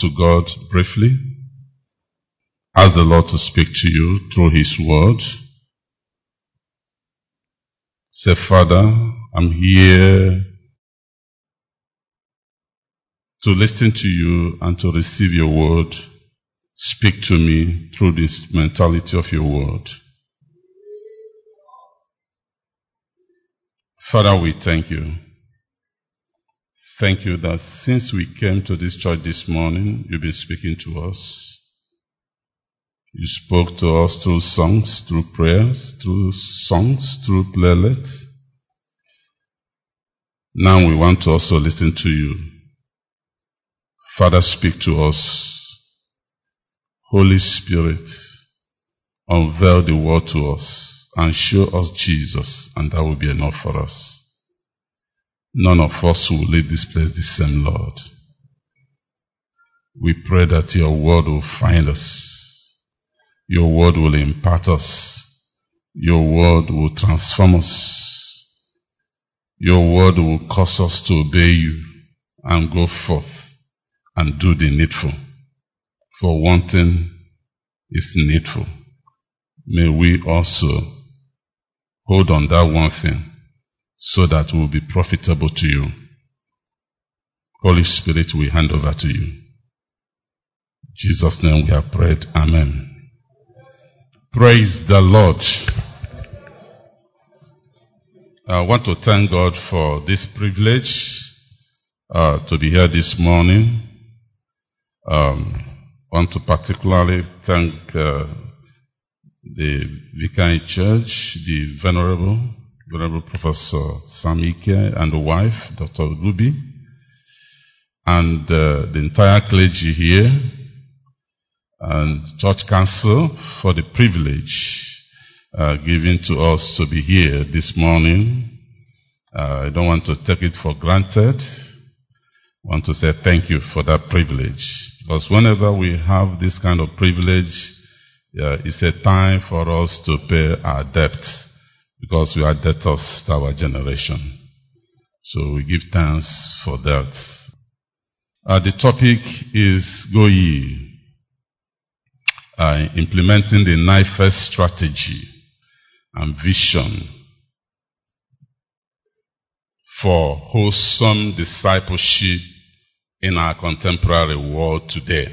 to God briefly? Ask the Lord to speak to you through His Word. Say, Father, I'm here to listen to you and to receive your word. Speak to me through this mentality of your word. Father, we thank you. Thank you that since we came to this church this morning, you've been speaking to us. You spoke to us through songs, through prayers, through songs, through playlists. Now we want to also listen to you. Father, speak to us. Holy Spirit, unveil the word to us and show us Jesus, and that will be enough for us. None of us will leave this place the same, Lord. We pray that your word will find us. Your word will impart us. Your word will transform us. Your word will cause us to obey you and go forth and do the needful. For one thing is needful. May we also hold on that one thing so that we'll be profitable to you. Holy Spirit, we hand over to you. In Jesus' name we have prayed. Amen. Praise the Lord. I want to thank God for this privilege uh, to be here this morning. Um, want to particularly thank uh, the Vicary Church, the Venerable, Venerable Professor Samike and the wife, Dr. Ruby, and uh, the entire clergy here, and Church Council for the privilege uh, given to us to be here this morning. Uh, I don't want to take it for granted. I want to say thank you for that privilege. Because whenever we have this kind of privilege, uh, it's a time for us to pay our debt. Because we are debtors to our generation. So we give thanks for that. Uh, the topic is Go Ye. Uh, implementing the NIFES strategy and vision for wholesome discipleship in our contemporary world today.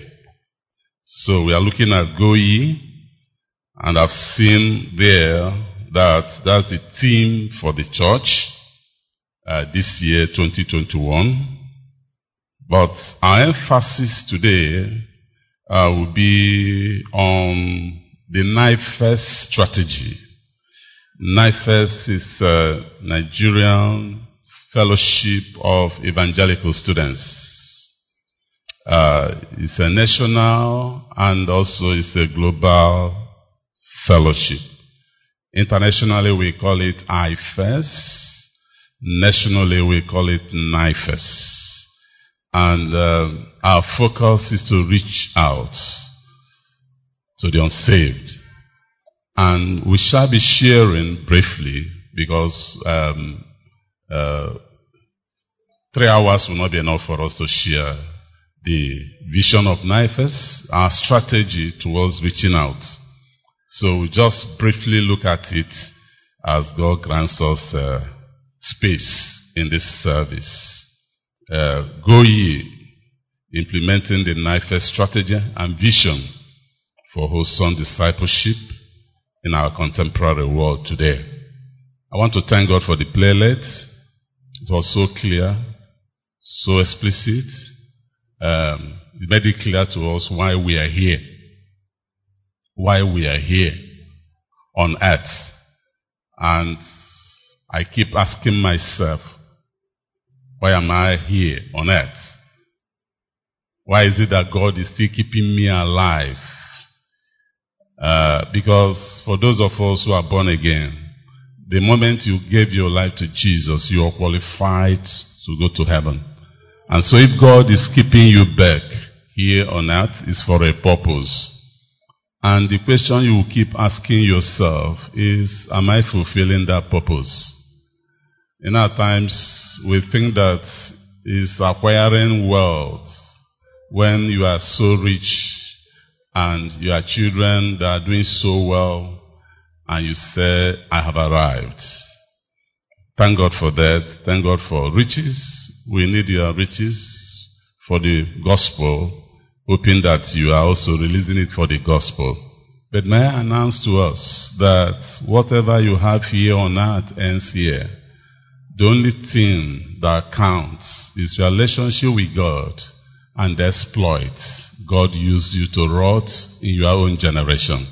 So we are looking at Go Ye, and I've seen there that that's the theme for the church uh, this year, 2021. But our emphasis today uh, will be on the NIFES strategy. NIFES is a Nigerian Fellowship of Evangelical Students. Uh, it's a national and also it's a global fellowship. Internationally we call it IFES. Nationally we call it NIFES. And uh, our focus is to reach out to the unsaved. And we shall be sharing briefly because um, uh, three hours will not be enough for us to share the vision of NIFES, our strategy towards reaching out. So we just briefly look at it as God grants us uh, space in this service. Uh, go ye, implementing the NIFES strategy and vision for wholesome discipleship in our contemporary world today. I want to thank God for the playlet. It was so clear, so explicit. Um, it made it clear to us why we are here. Why we are here on earth. And I keep asking myself, why am I here on earth? Why is it that God is still keeping me alive? Uh, because for those of us who are born again, the moment you gave your life to Jesus, you are qualified to go to heaven. And so if God is keeping you back here on earth, it's for a purpose. And the question you will keep asking yourself is, am I fulfilling that purpose? In our times, we think that is acquiring wealth when you are so rich and your children are doing so well and you say, I have arrived. Thank God for that. Thank God for riches. We need your riches for the gospel, hoping that you are also releasing it for the gospel. But may I announce to us that whatever you have here on earth ends here. The only thing that counts is your relationship with God and the exploits God used you to wrought in your own generation.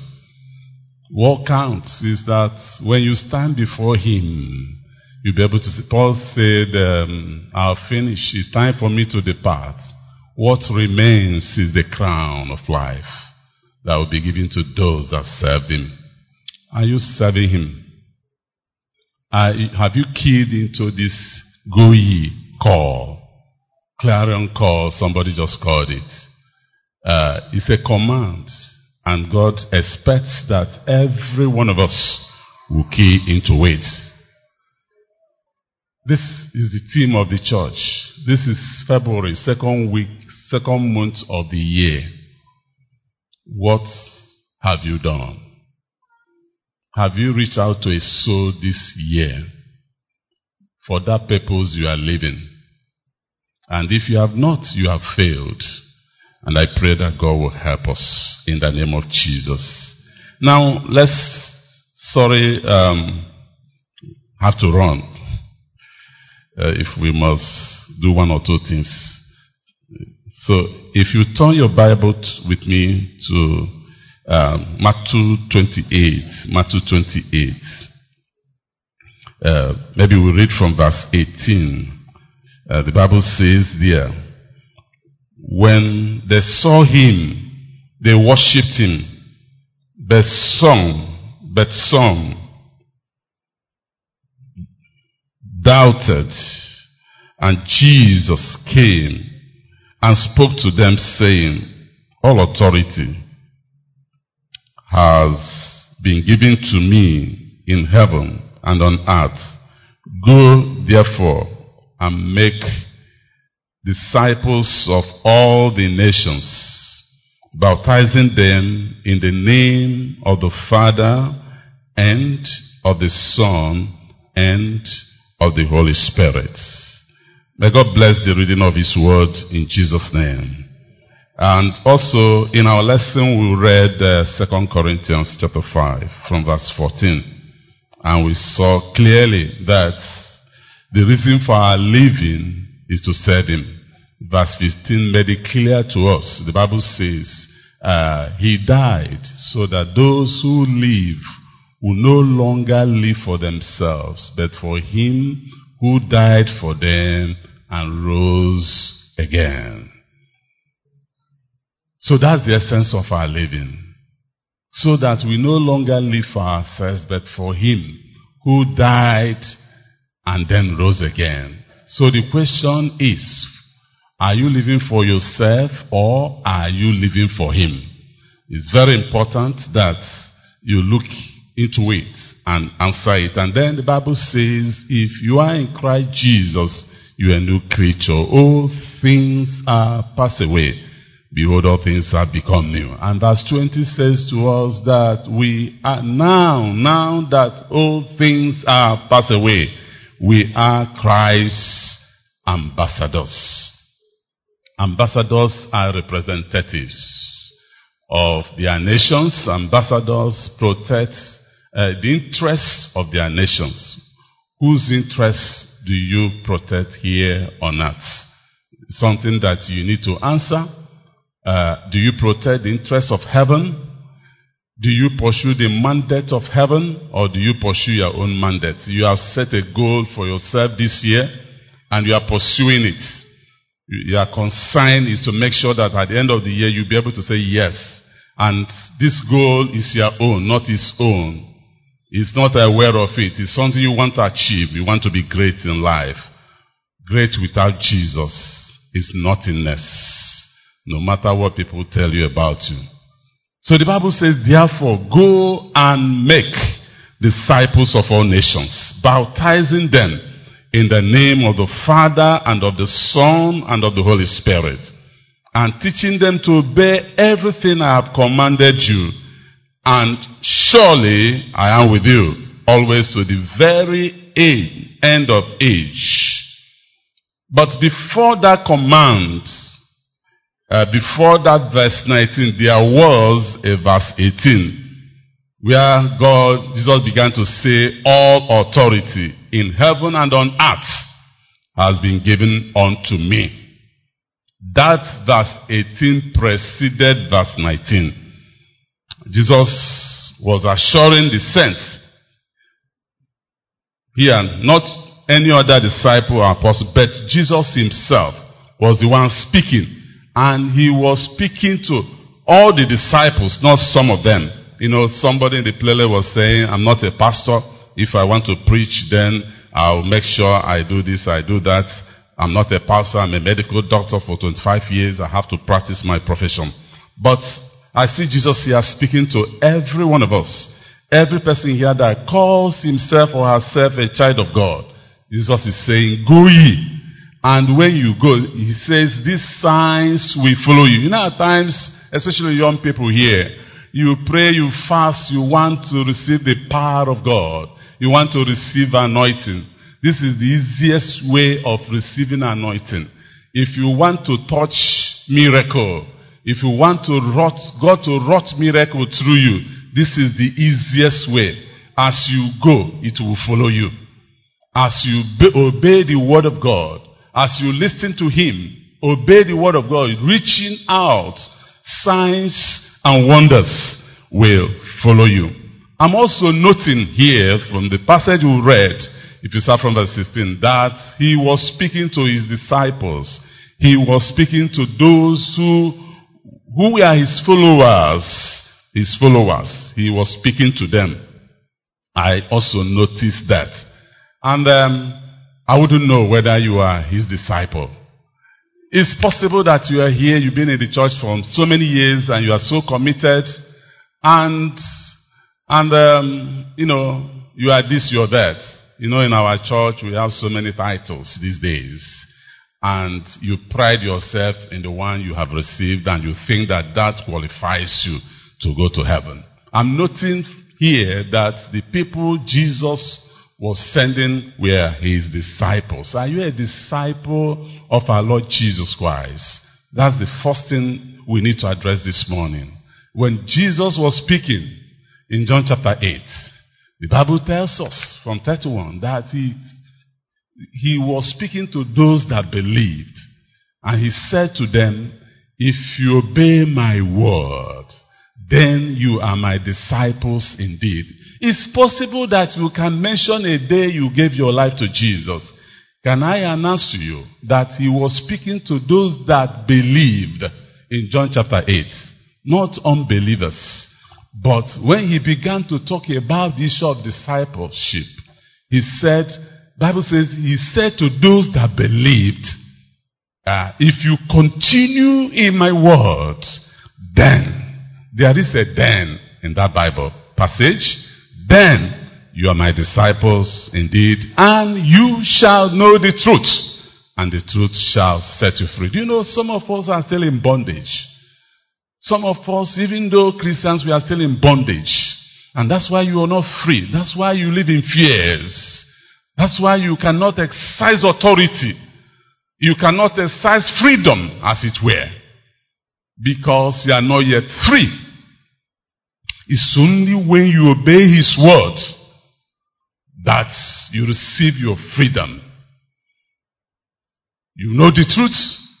What counts is that when you stand before Him, you'll be able to see. Paul said, um, I'll finish. It's time for me to depart. What remains is the crown of life that will be given to those that serve Him. Are you serving Him? Uh, have you keyed into this go ye call? Clarion call, somebody just called it. Uh, it's a command. And God expects that every one of us will key into it. This is the theme of the church. This is February, second week, second month of the year. What have you done? Have you reached out to a soul this year for that purpose you are living? And if you have not, you have failed. And I pray that God will help us in the name of Jesus. Now, let's, sorry, um, have to run. Uh, if we must do one or two things. So, if you turn your Bible with me to um, Matthew 28. Matthew 28. Uh, maybe we read from verse 18. Uh, the Bible says there, when they saw him, they worshipped him, but some, but some doubted, and Jesus came and spoke to them saying, all authority has been given to me in heaven and on earth. Go therefore and make disciples of all the nations, baptizing them in the name of the Father and of the Son and of the Holy Spirit. May God bless the reading of His word in Jesus' name. And also in our lesson we read uh, 2 Corinthians chapter 5 from verse 14. And we saw clearly that the reason for our living is to serve Him. Verse 15 made it clear to us. The Bible says, uh, He died so that those who live will no longer live for themselves, but for Him who died for them and rose again. So that's the essence of our living. So that we no longer live for ourselves, but for Him who died and then rose again. So the question is, are you living for yourself or are you living for Him? It's very important that you look into it and answer it. And then the Bible says, if you are in Christ Jesus, you are a new creature. All things are passed away. Behold, all things have become new. And verse 20 says to us that we are now, now that all things are passed away, we are Christ's ambassadors. Ambassadors are representatives of their nations. Ambassadors protect uh, the interests of their nations. Whose interests do you protect here on earth? Something that you need to answer uh, do you protect the interests of heaven? Do you pursue the mandate of heaven or do you pursue your own mandate? You have set a goal for yourself this year and you are pursuing it. Your concern is to make sure that at the end of the year you'll be able to say yes. And this goal is your own, not his own. He's not aware of it. It's something you want to achieve. You want to be great in life. Great without Jesus is nothingness no matter what people tell you about you. So the Bible says, therefore, go and make disciples of all nations, baptizing them in the name of the Father and of the Son and of the Holy Spirit, and teaching them to obey everything I have commanded you. And surely I am with you always to the very end of age. But before that command, uh, before that verse 19, there was a verse 18 where God, Jesus began to say, all authority in heaven and on earth has been given unto me. That verse 18 preceded verse 19. Jesus was assuring the saints here, not any other disciple or apostle, but Jesus himself was the one speaking. And he was speaking to all the disciples, not some of them. You know, somebody in the playlist was saying, I'm not a pastor. If I want to preach, then I'll make sure I do this, I do that. I'm not a pastor. I'm a medical doctor for 25 years. I have to practice my profession. But I see Jesus here speaking to every one of us. Every person here that calls himself or herself a child of God. Jesus is saying, go ye. And when you go, he says, these signs will follow you. You know, at times, especially young people here, you pray, you fast, you want to receive the power of God. You want to receive anointing. This is the easiest way of receiving anointing. If you want to touch miracle, if you want to wrought, God to wrought miracle through you, this is the easiest way. As you go, it will follow you. As you obey the word of God, as you listen to Him, obey the word of God, reaching out, signs and wonders will follow you. I'm also noting here from the passage we read, if you start from verse 16, that he was speaking to his disciples. He was speaking to those who, who were his followers. His followers. He was speaking to them. I also noticed that. And um, I wouldn't know whether you are his disciple. It's possible that you are here, you've been in the church for so many years and you are so committed and, and, um, you know, you are this, you are that. You know, in our church, we have so many titles these days. And you pride yourself in the one you have received and you think that that qualifies you to go to heaven. I'm noting here that the people Jesus was sending were his disciples. Are you a disciple of our Lord Jesus Christ? That's the first thing we need to address this morning. When Jesus was speaking in John chapter 8, the Bible tells us from 31 that he, he was speaking to those that believed. And he said to them, if you obey my word, then you are my disciples indeed. It's possible that you can mention a day you gave your life to Jesus. Can I announce to you that he was speaking to those that believed in John chapter 8, not unbelievers. But when he began to talk about the issue of discipleship, he said, Bible says, he said to those that believed, uh, if you continue in my word, then, there is a then in that Bible passage, then you are my disciples indeed, and you shall know the truth, and the truth shall set you free. Do you know some of us are still in bondage? Some of us, even though Christians, we are still in bondage. And that's why you are not free. That's why you live in fears. That's why you cannot exercise authority. You cannot exercise freedom, as it were. Because you are not yet free. It's only when you obey His word that you receive your freedom. You know the truth,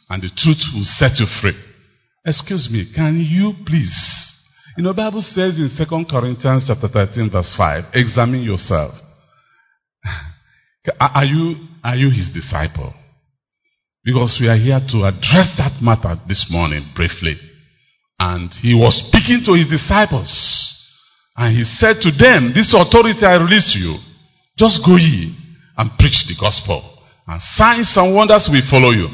and the truth will set you free. Excuse me, can you please? You know, Bible says in 2 Corinthians chapter 13 verse 5, examine yourself. Are you, are you his disciple? Because we are here to address that matter this morning briefly. And he was speaking to his disciples. And he said to them, this authority I release to you, just go ye and preach the gospel. And signs and wonders will follow you.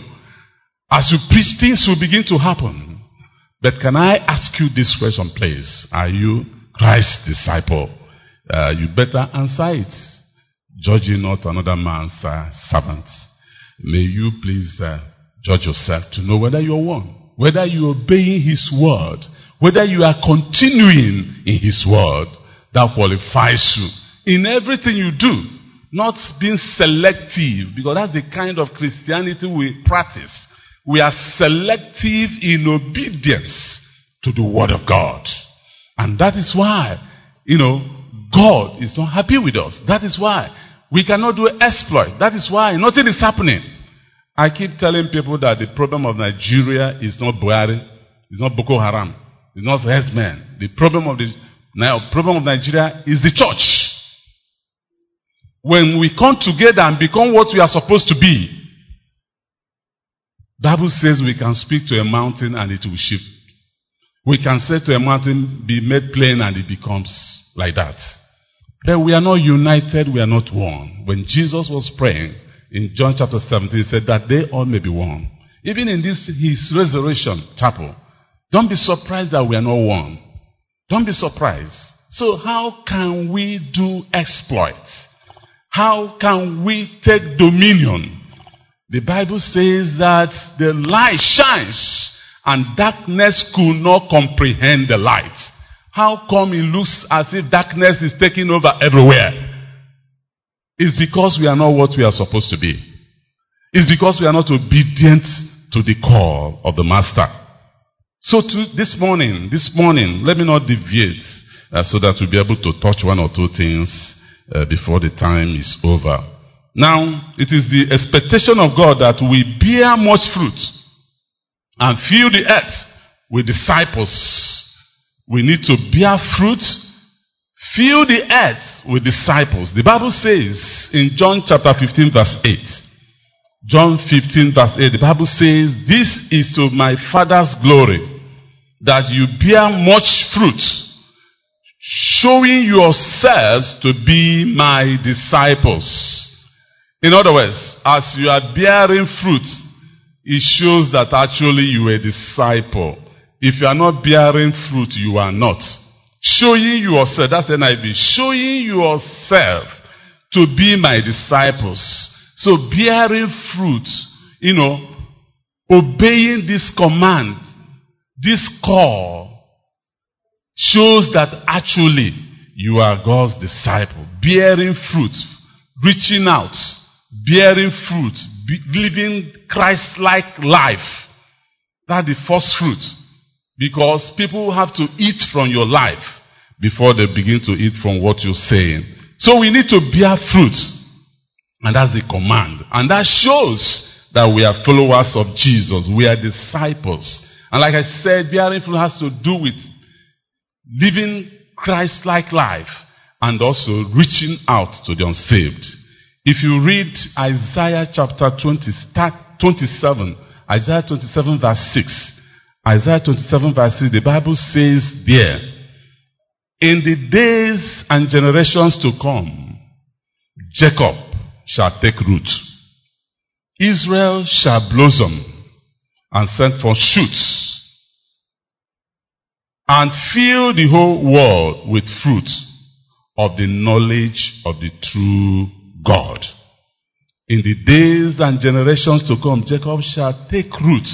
As you preach, things will begin to happen. But can I ask you this question, please? Are you Christ's disciple? Uh, you better answer it. Judge not another man's uh, servant. May you please uh, judge yourself to know whether you're one, whether you're obeying his word, whether you are continuing in his word. That qualifies you in everything you do. Not being selective, because that's the kind of Christianity we practice. We are selective in obedience to the word of God. And that is why, you know, God is not happy with us. That is why we cannot do exploit. That is why nothing is happening. I keep telling people that the problem of Nigeria is not Buhari, it's not Boko Haram, it's not herdsmen. The problem of the now problem of Nigeria is the church. When we come together and become what we are supposed to be, Bible says we can speak to a mountain and it will shift. We can say to a mountain, be made plain and it becomes like that. But we are not united, we are not one. When Jesus was praying in John chapter 17, he said that they all may be one. Even in this, his resurrection chapel, don't be surprised that we are not one. Don't be surprised. So how can we do exploits? How can we take dominion? The Bible says that the light shines and darkness could not comprehend the light. How come it looks as if darkness is taking over everywhere? It's because we are not what we are supposed to be. It's because we are not obedient to the call of the Master. So to this morning, this morning, let me not deviate uh, so that we'll be able to touch one or two things uh, before the time is over. Now, it is the expectation of God that we bear much fruit and fill the earth with disciples. We need to bear fruit, fill the earth with disciples. The Bible says in John chapter 15 verse 8, John 15 verse 8, the Bible says, This is to my Father's glory, that you bear much fruit, showing yourselves to be my disciples. In other words, as you are bearing fruit, it shows that actually you are a disciple. If you are not bearing fruit, you are not. Showing yourself, that's NIV, showing yourself to be my disciples. So bearing fruit, you know, obeying this command, this call, shows that actually you are God's disciple. Bearing fruit, reaching out, bearing fruit, be, living Christ-like life. That's the first fruit. Because people have to eat from your life before they begin to eat from what you're saying. So we need to bear fruit. And that's the command. And that shows that we are followers of Jesus. We are disciples. And like I said, bearing fruit has to do with living Christ-like life and also reaching out to the unsaved. If you read Isaiah chapter 20, 27, Isaiah 27 verse 6, Isaiah 27 verse 6, the Bible says there, In the days and generations to come, Jacob shall take root. Israel shall blossom and send forth shoots and fill the whole world with fruit of the knowledge of the true God. In the days and generations to come, Jacob shall take root.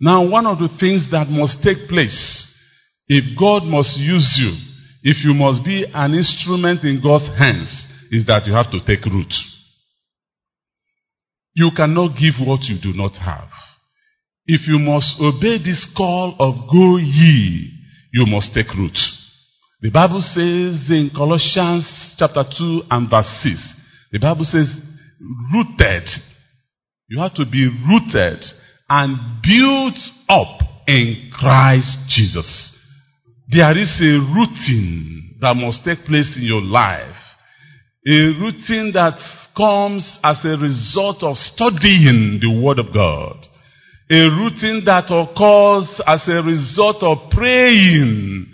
Now, one of the things that must take place, if God must use you, if you must be an instrument in God's hands, is that you have to take root. You cannot give what you do not have. If you must obey this call of go ye, you must take root. The Bible says in Colossians chapter 2 and verse 6, the Bible says, rooted. You have to be rooted and built up in Christ Jesus. There is a routine that must take place in your life. A routine that comes as a result of studying the Word of God. A routine that occurs as a result of praying.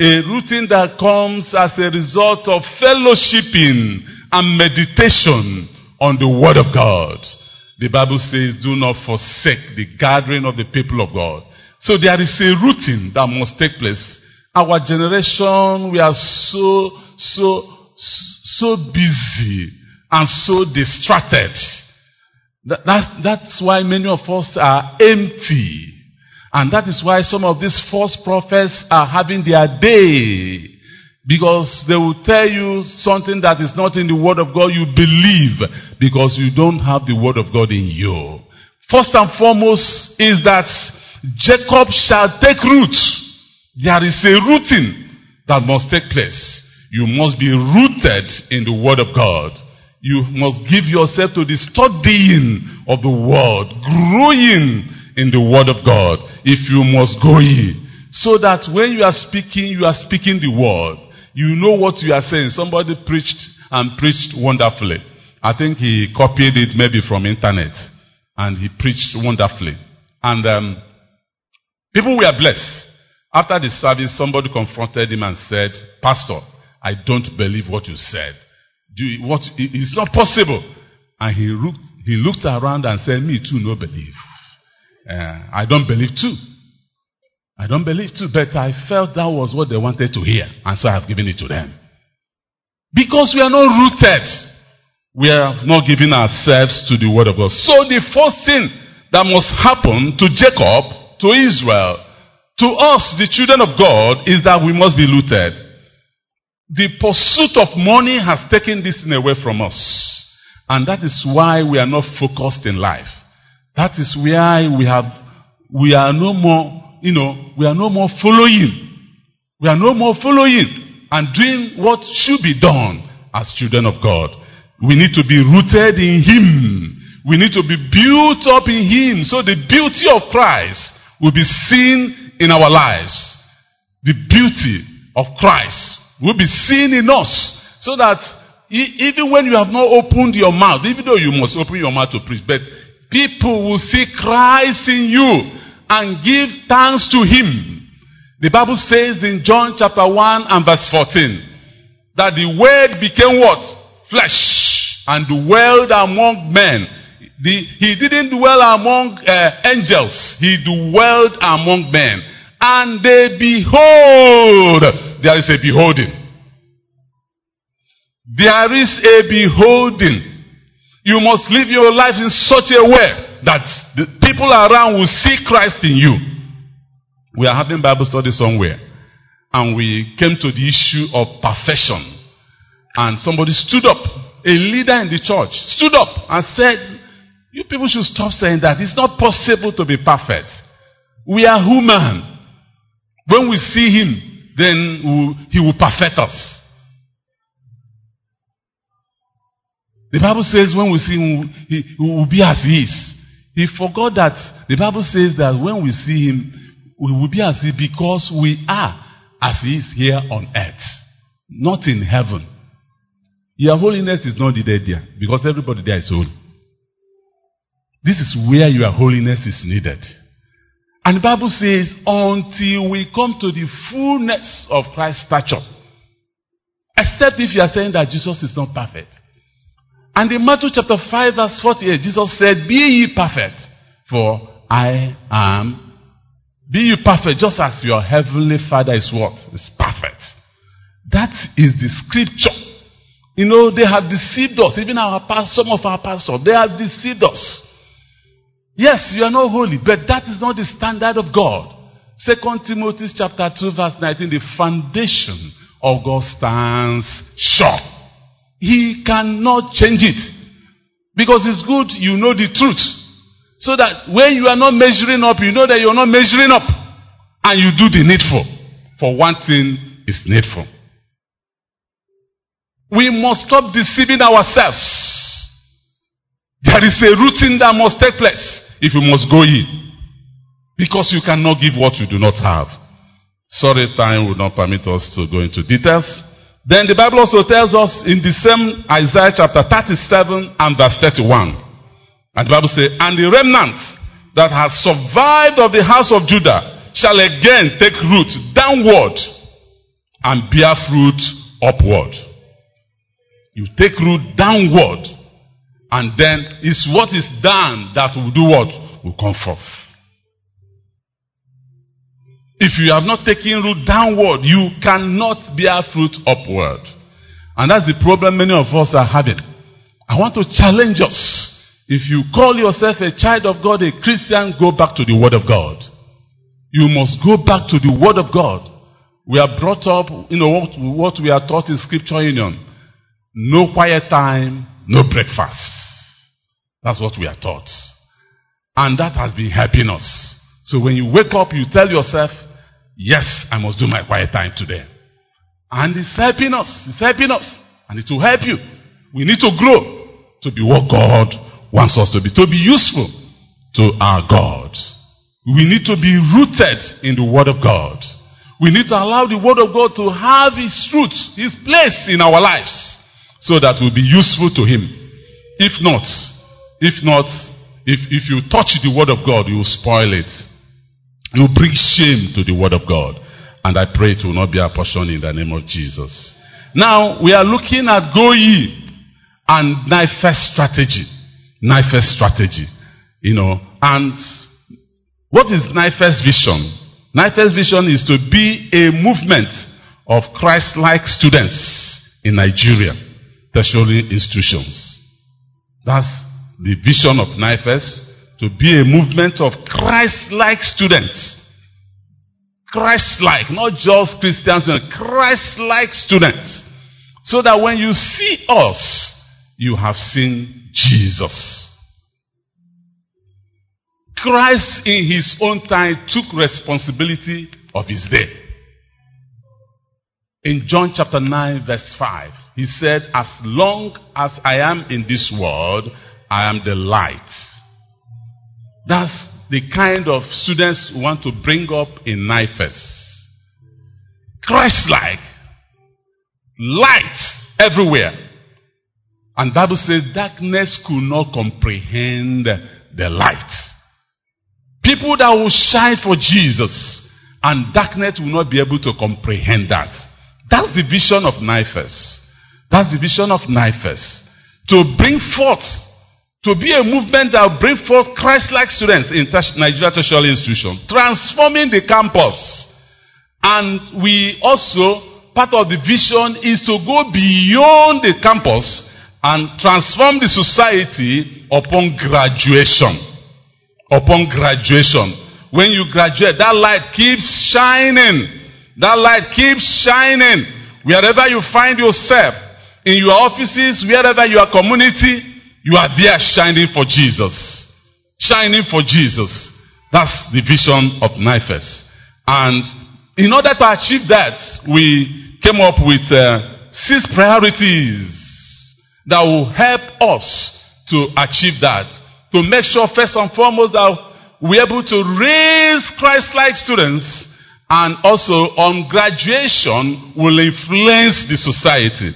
A routine that comes as a result of fellowshipping and meditation on the Word of God. The Bible says, do not forsake the gathering of the people of God. So there is a routine that must take place. Our generation, we are so, so, so busy and so distracted. That, that's, that's why many of us are empty. And that is why some of these false prophets are having their day. Because they will tell you something that is not in the Word of God, you believe because you don't have the Word of God in you. First and foremost is that Jacob shall take root. There is a rooting that must take place. You must be rooted in the Word of God. You must give yourself to the studying of the Word, growing in the Word of God. If you must go in. So that when you are speaking, you are speaking the Word. You know what you are saying. Somebody preached and preached wonderfully. I think he copied it maybe from internet. And he preached wonderfully. And um, people were blessed. After the service, somebody confronted him and said, Pastor, I don't believe what you said. You, what, it's not possible. And he looked, he looked around and said, Me too, no believe. Uh, I don't believe too. I don't believe too, but I felt that was what they wanted to hear. And so I have given it to them. Because we are not rooted. We have not given ourselves to the word of God. So the first thing that must happen to Jacob, to Israel, to us, the children of God, is that we must be rooted. The pursuit of money has taken this thing away from us. And that is why we are not focused in life. That is why we have, we are no more, you know, we are no more following. We are no more following and doing what should be done as children of God. We need to be rooted in Him. We need to be built up in Him so the beauty of Christ will be seen in our lives. The beauty of Christ will be seen in us. So that even when you have not opened your mouth, even though you must open your mouth to preach, but people will see Christ in you and give thanks to Him. The Bible says in John chapter 1 and verse 14 that the word became what? Flesh and dwelled among men. The, he didn't dwell among uh, angels. He dwelled among men. And they behold there is a beholding. There is a beholding. You must live your life in such a way that the people around will see Christ in you. We are having Bible study somewhere. And we came to the issue of perfection. And somebody stood up, a leader in the church, stood up and said, You people should stop saying that. It's not possible to be perfect. We are human. When we see him, then he will perfect us. The Bible says when we see him, he will be as he is. He forgot that the Bible says that when we see him, we will be as he because we are as he is here on earth, not in heaven. Your holiness is not needed there because everybody there is holy. This is where your holiness is needed. And the Bible says, until we come to the fullness of Christ's stature. Except if you are saying that Jesus is not perfect. And in Matthew chapter 5 verse 48, Jesus said, Be ye perfect, for I am. Be ye perfect, just as your heavenly Father is what? Is perfect. That is the scripture. You know, they have deceived us. Even our past, some of our pastors, they have deceived us. Yes, you are not holy, but that is not the standard of God. Second Timothy chapter 2 verse 19, the foundation of God stands sure. He cannot change it. Because it's good you know the truth. So that when you are not measuring up, you know that you're not measuring up. And you do the needful. For one thing is needful. We must stop deceiving ourselves. There is a routine that must take place if you must go in. Because you cannot give what you do not have. Sorry, time will not permit us to go into details. Then the Bible also tells us in the same Isaiah chapter 37 and verse 31. And the Bible says, And the remnant that has survived of the house of Judah shall again take root downward and bear fruit upward. You take root downward and then it's what is done that will do what? Will come forth. If you have not taken root downward, you cannot bear fruit upward. And that's the problem many of us are having. I want to challenge us. If you call yourself a child of God, a Christian, go back to the Word of God. You must go back to the Word of God. We are brought up, you know, what, what we are taught in Scripture Union. No quiet time, no breakfast. That's what we are taught. And that has been helping us. So when you wake up, you tell yourself, yes, I must do my quiet time today. And it's helping us. It's helping us. And it will help you. We need to grow to be what God wants us to be. To be useful to our God. We need to be rooted in the Word of God. We need to allow the Word of God to have its roots, its place in our lives, so that we'll be useful to Him. If not, if not, if, if you touch the Word of God, you will spoil it. You bring shame to the Word of God. And I pray it will not be our portion in the name of Jesus. Now, we are looking at go ye and NIFES strategy. NIFES strategy. You know, and what is NIFES vision? NIFES vision is to be a movement of Christ-like students in Nigeria, tertiary institutions. That's the vision of NIFES, to be a movement of Christ-like students. Christ-like, not just Christians, Christ-like students. So that when you see us, you have seen Jesus. Christ in his own time took responsibility of his day. In John chapter 9 verse 5, he said, as long as I am in this world, I am the light. That's the kind of students we want to bring up in NIFES. Christ-like. Light everywhere. And Bible says darkness could not comprehend the light. People that will shine for Jesus and darkness will not be able to comprehend that. That's the vision of NIFES. That's the vision of NIFES. To bring forth, to be a movement that will bring forth Christ-like students in Nigeria tertiary institution, transforming the campus. And we also, part of the vision is to go beyond the campus and transform the society upon graduation upon graduation. When you graduate, that light keeps shining. That light keeps shining. Wherever you find yourself, in your offices, wherever your community, you are there shining for Jesus. Shining for Jesus. That's the vision of NIFES. And in order to achieve that, we came up with uh, six priorities that will help us to achieve that to make sure first and foremost that we're able to raise Christ-like students and also on graduation will influence the society.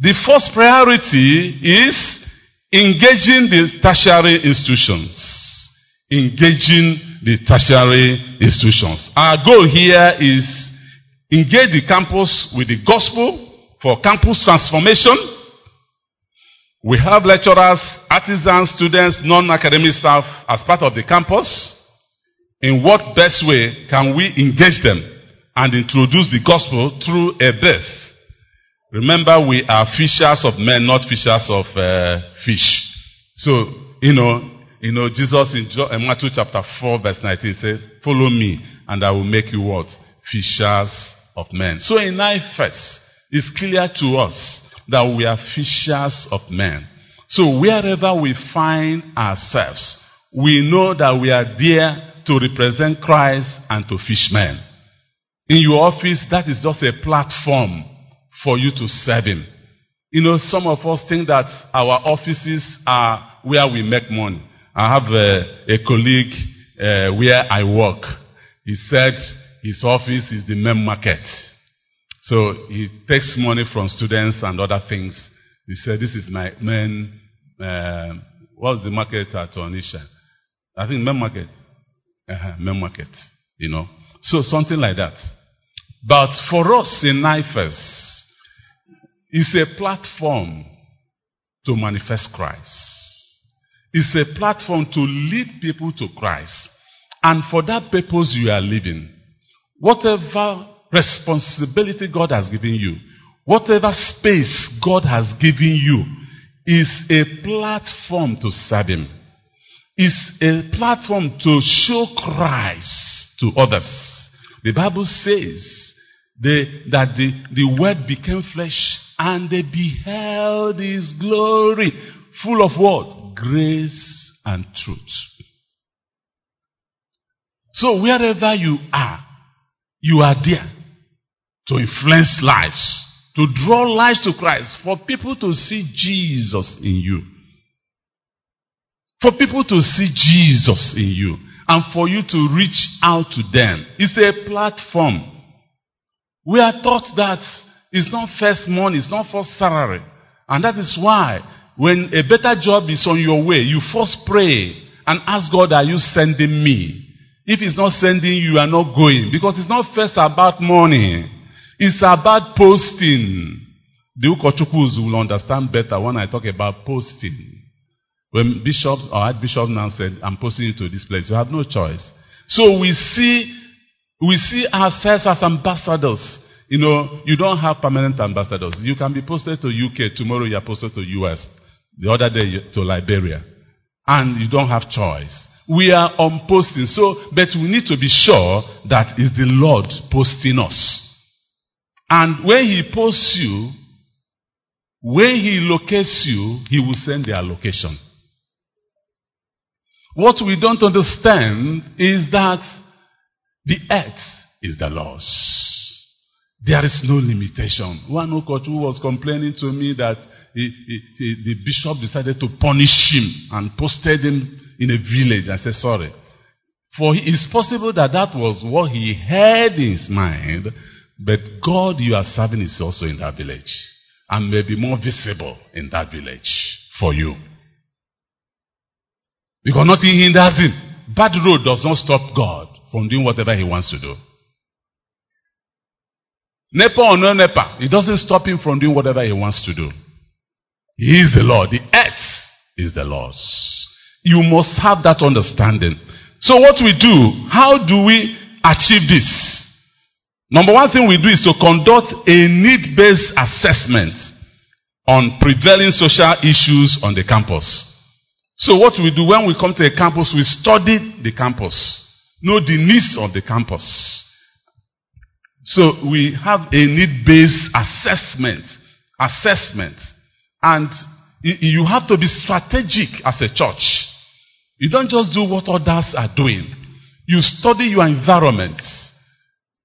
The first priority is engaging the tertiary institutions. Engaging the tertiary institutions. Our goal here is engage the campus with the gospel for campus transformation we have lecturers, artisans, students, non-academic staff as part of the campus. In what best way can we engage them and introduce the gospel through a birth? Remember, we are fishers of men, not fishers of uh, fish. So, you know, you know, Jesus in, in Matthew chapter 4 verse 19 said, follow me and I will make you what? Fishers of men. So in NIFES, it's clear to us that we are fishers of men. So wherever we find ourselves, we know that we are there to represent Christ and to fish men. In your office, that is just a platform for you to serve Him. You know, some of us think that our offices are where we make money. I have a, a colleague uh, where I work. He said his office is the main market. So he takes money from students and other things. He said, this is my main, uh, what's the market at Onitsha? I think main market. Uh-huh, main market, you know. So something like that. But for us in NIFES, it's a platform to manifest Christ. It's a platform to lead people to Christ. And for that purpose you are living, whatever responsibility God has given you, whatever space God has given you is a platform to serve Him. It's a platform to show Christ to others. The Bible says that the, the Word became flesh and they beheld His glory, full of what? Grace and truth. So wherever you are, you are there to influence lives, to draw lives to Christ, for people to see Jesus in you. For people to see Jesus in you. And for you to reach out to them. It's a platform. We are taught that it's not first money, it's not first salary. And that is why when a better job is on your way, you first pray and ask God, are you sending me? If he's not sending you, you are not going. Because it's not first about money. It's about posting. The Ukochukwus will understand better when I talk about posting. When Bishop or Archbishop now said, I'm posting you to this place, you have no choice. So we see, we see ourselves as ambassadors. You know, you don't have permanent ambassadors. You can be posted to UK, tomorrow you are posted to US, the other day to Liberia. And you don't have choice. We are on posting. So, but we need to be sure that is the Lord posting us. And when He posts you, when He locates you, He will send the location. What we don't understand is that the earth is the Lord's. There is no limitation. One Okochu was complaining to me that he, he, he, the bishop decided to punish him and posted him in a village. I said, sorry. For it's possible that that was what he had in his mind, but God you are serving is also in that village and may be more visible in that village for you. Because nothing hinders him. Bad road does not stop God from doing whatever he wants to do. NEPA or no NEPA, it doesn't stop him from doing whatever he wants to do. He is the Lord. The earth is the Lord's. You must have that understanding. So what we do, how do we achieve this? Number one thing we do is to conduct a need-based assessment on prevailing social issues on the campus. So what we do when we come to a campus, we study the campus, know the needs of the campus. So we have a need-based assessment, assessment, and you have to be strategic as a church. You don't just do what others are doing. You study your environment.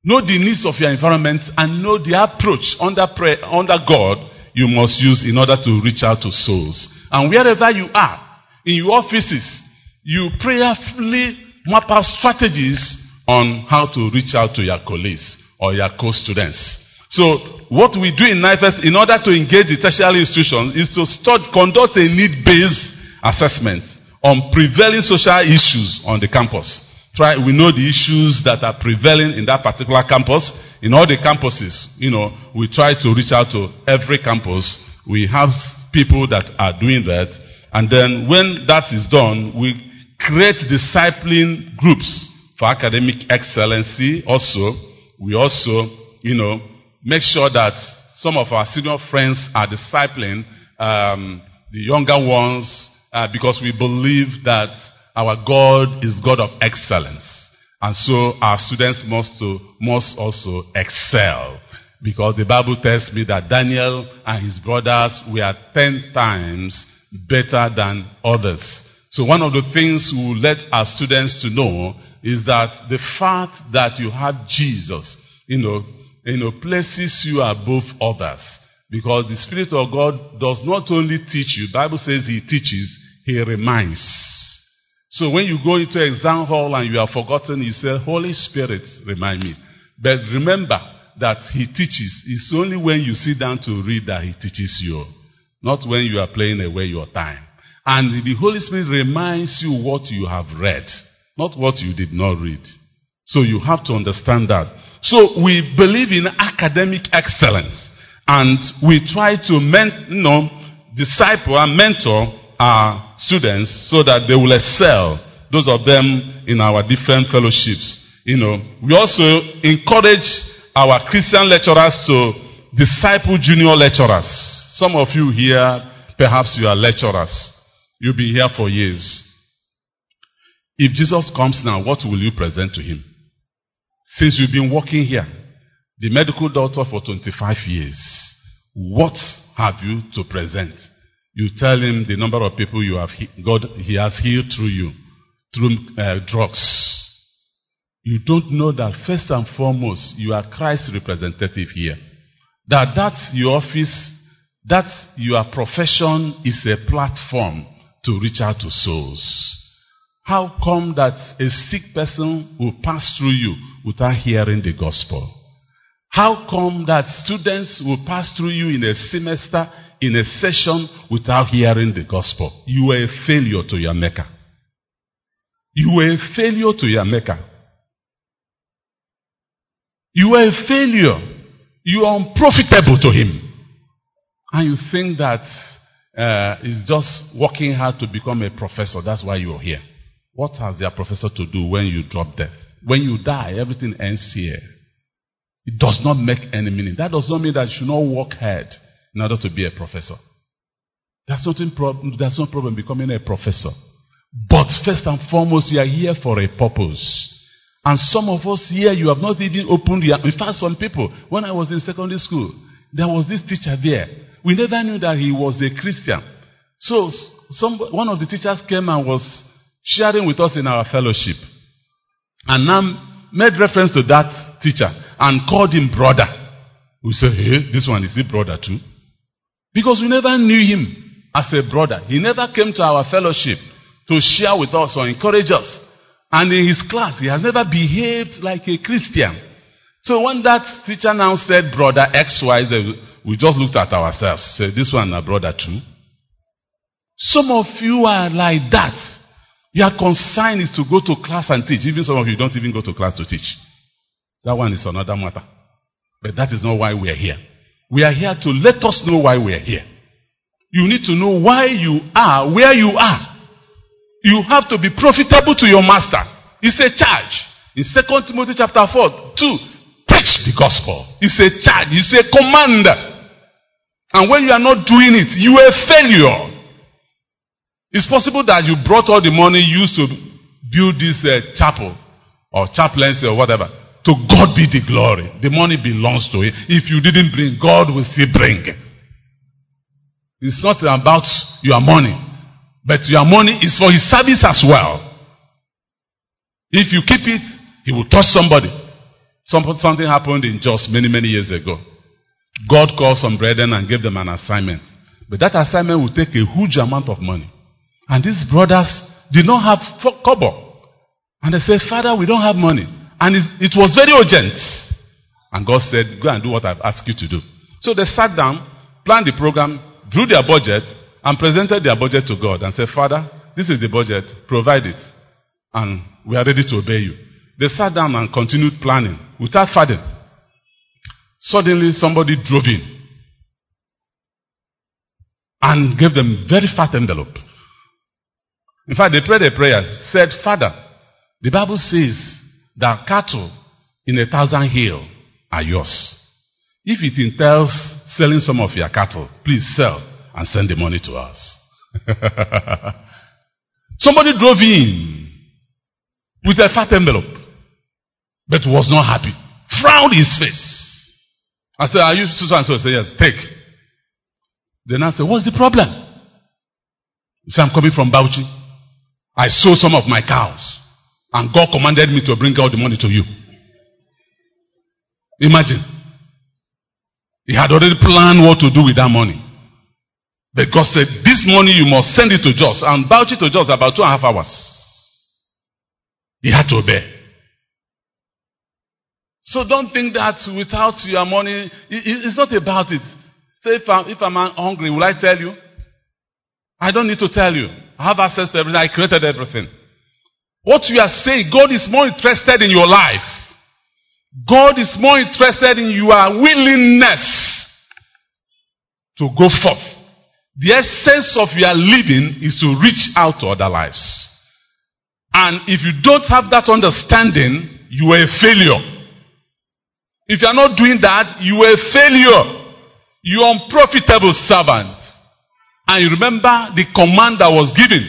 Know the needs of your environment and know the approach under prayer, under God you must use in order to reach out to souls. And wherever you are, in your offices, you prayerfully map out strategies on how to reach out to your colleagues or your co-students. So what we do in NIFES in order to engage the tertiary institutions is to start, conduct a need-based assessment on prevailing social issues on the campus. Try, we know the issues that are prevailing in that particular campus. In all the campuses, you know, we try to reach out to every campus. We have people that are doing that. And then when that is done, we create discipling groups for academic excellency also. We also, you know, make sure that some of our senior friends are discipling um, the younger ones uh, because we believe that our God is God of excellence. And so our students must, to, must also excel. Because the Bible tells me that Daniel and his brothers were ten times better than others. So one of the things we will let our students to know is that the fact that you have Jesus, you know, you know, places you above others. Because the Spirit of God does not only teach you, Bible says He teaches, He reminds. So when you go into exam hall and you are forgotten, you say, Holy Spirit, remind me. But remember that He teaches. It's only when you sit down to read that He teaches you. Not when you are playing away your time. And the Holy Spirit reminds you what you have read, not what you did not read. So you have to understand that. So we believe in academic excellence. And we try to men, you know, disciple and mentor our students so that they will excel. Those of them in our different fellowships. You know, we also encourage our Christian lecturers to disciple junior lecturers. Some of you here Perhaps you are lecturers. You've been here for years. If Jesus comes now, what will you present to him? Since you've been working here, the medical doctor for 25 years, what have you to present? You tell him the number of people you have, God, he has healed through you, through uh, drugs. You don't know that first and foremost, you are Christ's representative here. That that's your office, that your profession is a platform to reach out to souls. How come that a sick person will pass through you without hearing the gospel? How come that students will pass through you in a semester, in a session, without hearing the gospel? You are a failure to your maker. You are a failure to your maker. You are a failure. You are unprofitable to him. And you think that uh, it's just working hard to become a professor. That's why you're here. What has your professor to do when you drop death? When you die, everything ends here. It does not make any meaning. That does not mean that you should not work hard in order to be a professor. There's, nothing problem, there's no problem becoming a professor. But first and foremost, you are here for a purpose. And some of us here, you have not even opened your. In fact, some people, when I was in secondary school, there was this teacher there. We never knew that he was a Christian. So, some, one of the teachers came and was sharing with us in our fellowship. And now made reference to that teacher and called him brother. We said, hey, this one is the brother too. Because we never knew him as a brother. He never came to our fellowship to share with us or encourage us. And in his class, he has never behaved like a Christian. So when that teacher now said brother X, Y, Z, we just looked at ourselves. Said, this one a brother too. Some of you are like that. Your concern is to go to class and teach. Even some of you don't even go to class to teach. That one is another matter. But that is not why we are here. We are here to let us know why we are here. You need to know why you are where you are. You have to be profitable to your master. It's a charge. In 2 Timothy chapter 4, 2, preach the gospel. It's a charge. It's a command. And when you are not doing it, you are a failure. It's possible that you brought all the money used to build this uh, chapel or chaplaincy or whatever. To God be the glory. The money belongs to Him. If you didn't bring, God will still bring. It's not about your money, but your money is for His service as well. If you keep it, He will touch somebody. Something happened in Jos many, many years ago. God called some brethren and gave them an assignment. But that assignment will take a huge amount of money. And these brothers did not have kobo. And they said, Father, we don't have money. And it was very urgent. And God said, Go and do what I've asked you to do. So they sat down, planned the program, drew their budget, and presented their budget to God and said, Father, this is the budget, provide it. And we are ready to obey you. They sat down and continued planning without fading. Suddenly, somebody drove in and gave them very fat envelope. In fact, they prayed a prayer, said, Father, the Bible says that cattle in a thousand hill are yours. If it entails selling some of your cattle, please sell and send the money to us. Somebody drove in with a fat envelope, but was not happy. Frowned his face. I said, Are you so and so? I said, Yes, take. Then I said, What's the problem? He said, I'm coming from Bauchi. I sold some of my cows. And God commanded me to bring all the money to you. Imagine. He had already planned what to do with that money. But God said, This money you must send it to Jos. And Bauchi to Jos about two and a half hours. He had to obey. So don't think that without your money, it's not about it. Say, if I'm, if I'm hungry, will I tell you? I don't need to tell you. I have access to everything. I created everything. What you are saying, God is more interested in your life. God is more interested in your willingness to go forth. The essence of your living is to reach out to other lives. And if you don't have that understanding, you are a failure. If you are not doing that, you are a failure. You unprofitable servant. And you remember the command that was given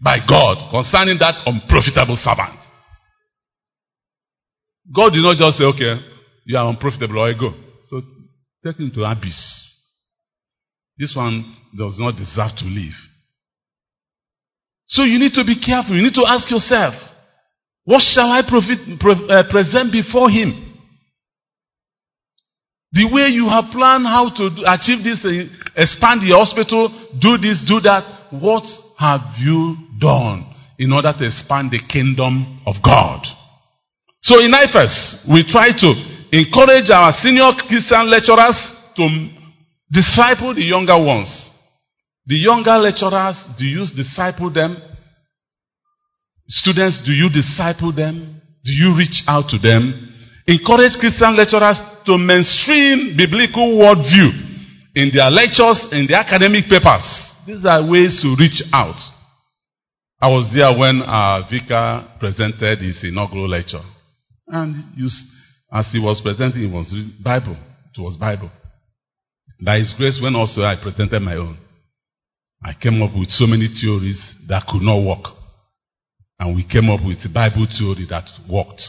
by God concerning that unprofitable servant. God did not just say, okay, you are unprofitable, I go. So take him to abyss. This one does not deserve to live. So you need to be careful. You need to ask yourself, what shall I profit, pre, uh, present before him? The way you have planned how to achieve this, uh, expand the hospital, do this, do that, what have you done in order to expand the kingdom of God? So in NIFES, we try to encourage our senior Christian lecturers to disciple the younger ones. The younger lecturers, do you disciple them? Students, do you disciple them? Do you reach out to them? Encourage Christian lecturers to mainstream biblical worldview in their lectures, in their academic papers. These are ways to reach out. I was there when uh, our vicar presented his inaugural lecture. And as he was presenting, it was Bible. It was Bible. By his grace, when also I presented my own, I came up with so many theories that could not work. And we came up with a Bible theory that worked.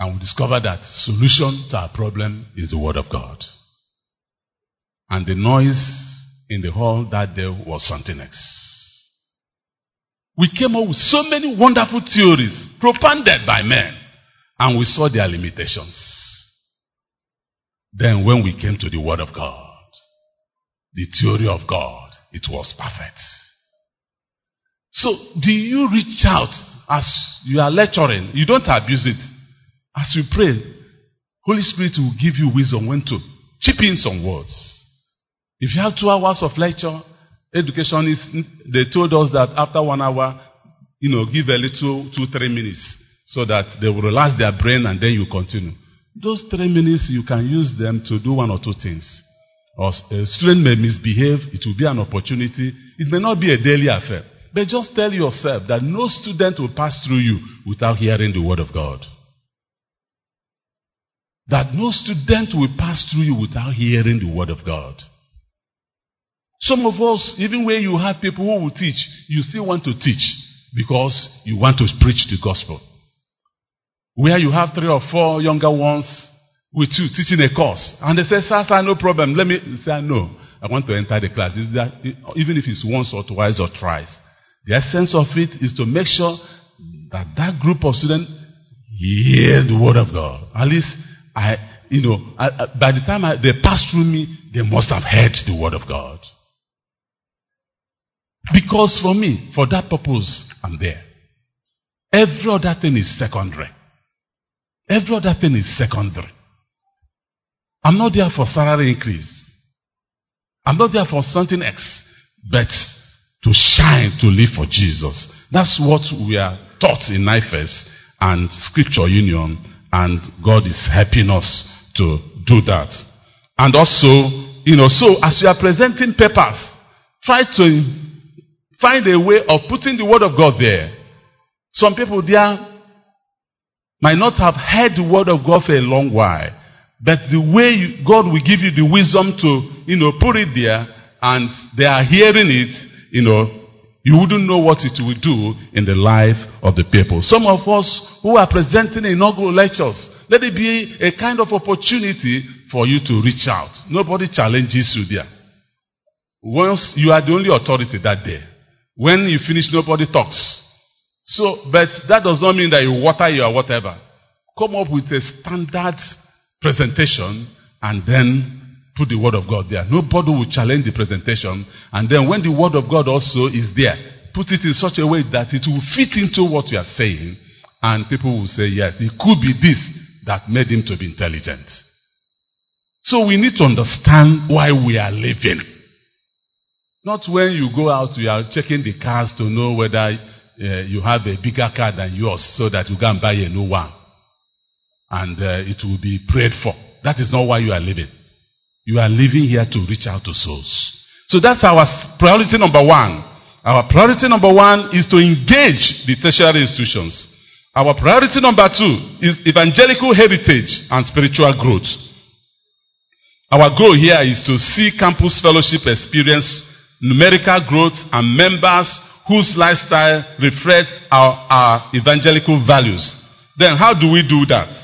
And we discovered that solution to our problem is the Word of God. And the noise in the hall that day was something else. We came up with so many wonderful theories propounded by men. And we saw their limitations. Then when we came to the Word of God, the theory of God, it was perfect. So, do you reach out as you are lecturing? You don't abuse it. As you pray, Holy Spirit will give you wisdom when to chip in some words. If you have two hours of lecture, education is, they told us that after one hour, you know, give a little two, three minutes so that they will relax their brain and then you continue. Those three minutes, you can use them to do one or two things. Or a student may misbehave, it will be an opportunity. It may not be a daily affair. But just tell yourself that no student will pass through you without hearing the word of God. That no student will pass through you without hearing the word of God. Some of us, even when you have people who will teach, you still want to teach because you want to preach the gospel. Where you have three or four younger ones with you teaching a course. And they say, sir, sir, no problem. Let me say, no. I want to enter the class. Even if it's once or twice or thrice. The essence of it is to make sure that that group of students hear the word of God. At least, I, you know, I, by the time I, they pass through me, they must have heard the word of God. Because for me, for that purpose, I'm there. Every other thing is secondary. Every other thing is secondary. I'm not there for salary increase. I'm not there for something else, but to shine, to live for Jesus. That's what we are taught in NIFES and Scripture Union, and God is helping us to do that. And also, you know, so as you are presenting papers, try to find a way of putting the Word of God there. Some people there might not have heard the Word of God for a long while. But the way you, God will give you the wisdom to, you know, put it there and they are hearing it, you know, you wouldn't know what it will do in the life of the people. Some of us who are presenting inaugural lectures, let it be a kind of opportunity for you to reach out. Nobody challenges you there. Once you are the only authority that day. When you finish, nobody talks. So, but that does not mean that you water your whatever. Come up with a standard presentation and then put the word of God there. Nobody will challenge the presentation. And then when the word of God also is there, put it in such a way that it will fit into what you are saying. And people will say, yes, it could be this that made him to be intelligent. So we need to understand why we are living. Not when you go out, you are checking the cars to know whether uh, you have a bigger car than yours so that you can buy a new one and uh, it will be prayed for. That is not why you are living. You are living here to reach out to souls. So that's our priority number one. Our priority number one is to engage the tertiary institutions. Our priority number two is evangelical heritage and spiritual growth. Our goal here is to see campus fellowship experience numerical growth and members whose lifestyle reflects our, our evangelical values. Then how do we do that?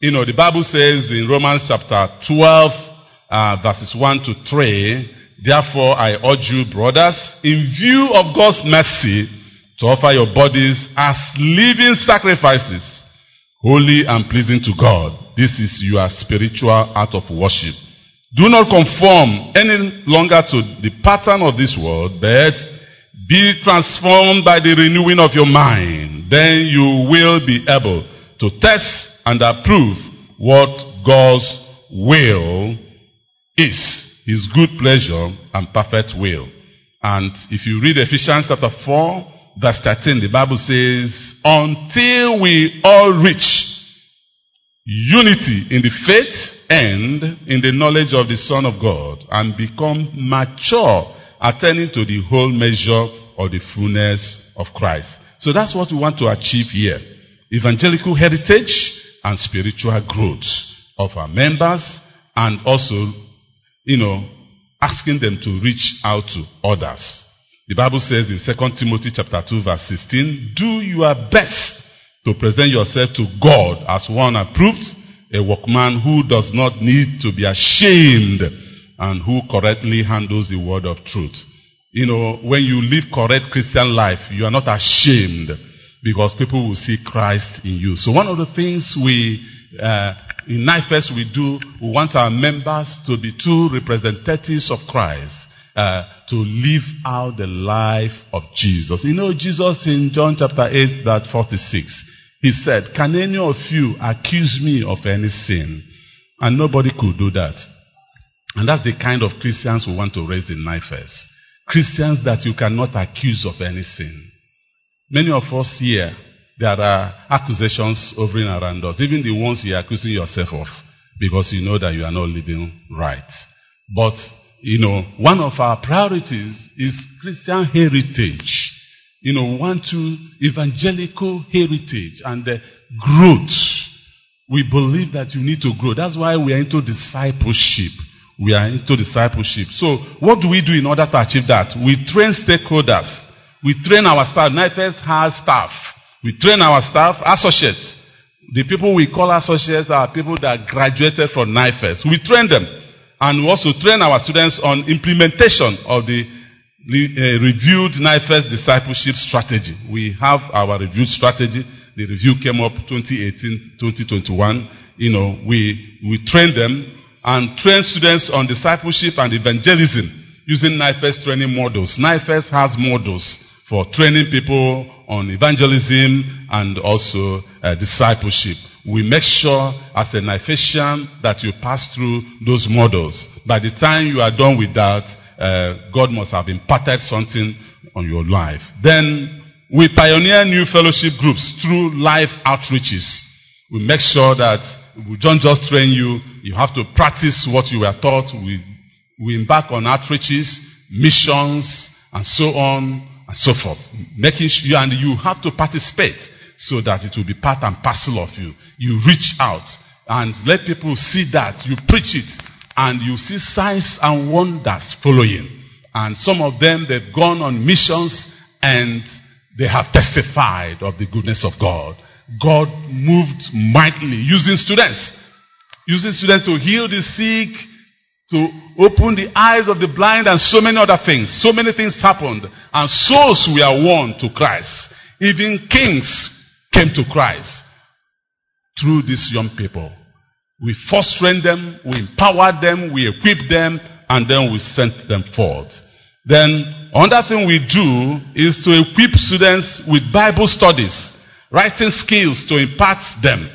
You know, the Bible says in Romans chapter 12, uh, verses 1 to 3, Therefore I urge you, brothers, in view of God's mercy, to offer your bodies as living sacrifices, holy and pleasing to God. This is your spiritual act of worship. Do not conform any longer to the pattern of this world, but be transformed by the renewing of your mind. Then you will be able to test and approve what God's will is. His good pleasure and perfect will. And if you read Ephesians chapter 4, verse 13, the Bible says, until we all reach unity in the faith and in the knowledge of the Son of God and become mature, attending to the whole measure of the fullness of Christ. So that's what we want to achieve here. Evangelical heritage and spiritual growth of our members and also, you know, asking them to reach out to others. The Bible says in 2 Timothy chapter 2 verse 16, do your best to present yourself to God as one approved, a workman who does not need to be ashamed and who correctly handles the word of truth. You know, when you live correct Christian life, you are not ashamed because people will see Christ in you. So one of the things we, uh, in NIFES we do, we want our members to be true representatives of Christ uh, to live out the life of Jesus. You know, Jesus in John chapter 8, verse 46, he said, Can any of you accuse me of any sin? And nobody could do that. And that's the kind of Christians we want to raise in NIFES. Christians that you cannot accuse of any sin. Many of us here, there are accusations hovering around us, even the ones you are accusing yourself of, because you know that you are not living right. But you know, one of our priorities is Christian heritage. You know, want to evangelical heritage and uh, growth. We believe that you need to grow. That's why we are into discipleship. We are into discipleship. So, what do we do in order to achieve that? We train stakeholders. We train our staff. NIFES has staff. We train our staff, associates. The people we call associates are people that graduated from NIFES. We train them. And we also train our students on implementation of the uh, reviewed NIFES discipleship strategy. We have our reviewed strategy. The review came up 2018, 2021. You know, we, we train them and train students on discipleship and evangelism using NIFES training models. NIFES has models for training people on evangelism and also uh, discipleship we make sure as a NIFESian that you pass through those models. By the time you are done with that, uh, God must have imparted something on your life. Then we pioneer new fellowship groups through life outreaches. We make sure that we don't just train you, you have to practice what you were taught. We, we embark on outreaches, missions, and so on and so forth. Making sure, and you have to participate so that it will be part and parcel of you. You reach out and let people see that. You preach it and you see signs and wonders following. And some of them, they've gone on missions and they have testified of the goodness of God. God moved mightily using students. Using students to heal the sick, to open the eyes of the blind and so many other things. So many things happened. And souls were won to Christ. Even kings came to Christ through these young people. We first trained them, we empowered them, we equipped them, and then we sent them forth. Then, another thing we do is to equip students with Bible studies, writing skills to impart them.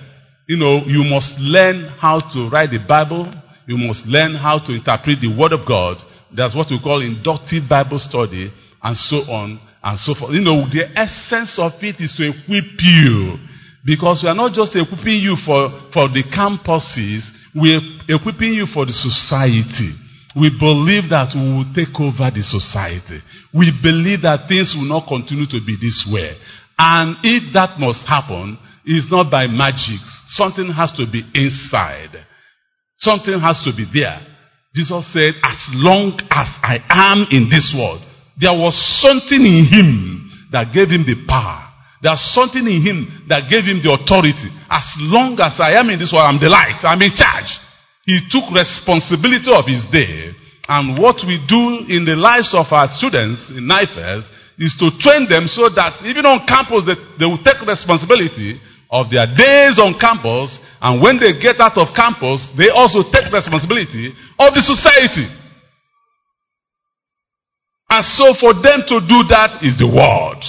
You know, you must learn how to write the Bible, you must learn how to interpret the Word of God. That's what we call inductive Bible study, and so on and so forth. You know, the essence of it is to equip you. Because we are not just equipping you for, for the campuses, we're equipping you for the society. We believe that we will take over the society. We believe that things will not continue to be this way. And if that must happen, it's not by magic. Something has to be inside. Something has to be there. Jesus said, as long as I am in this world, there was something in him that gave him the power. There's something in him that gave him the authority. As long as I am in this world, I'm the light. I'm in charge. He took responsibility of his day. And what we do in the lives of our students in NIFES is to train them so that even on campus, they, they will take responsibility of their days on campus. And when they get out of campus, they also take responsibility of the society. And so for them to do that is the word.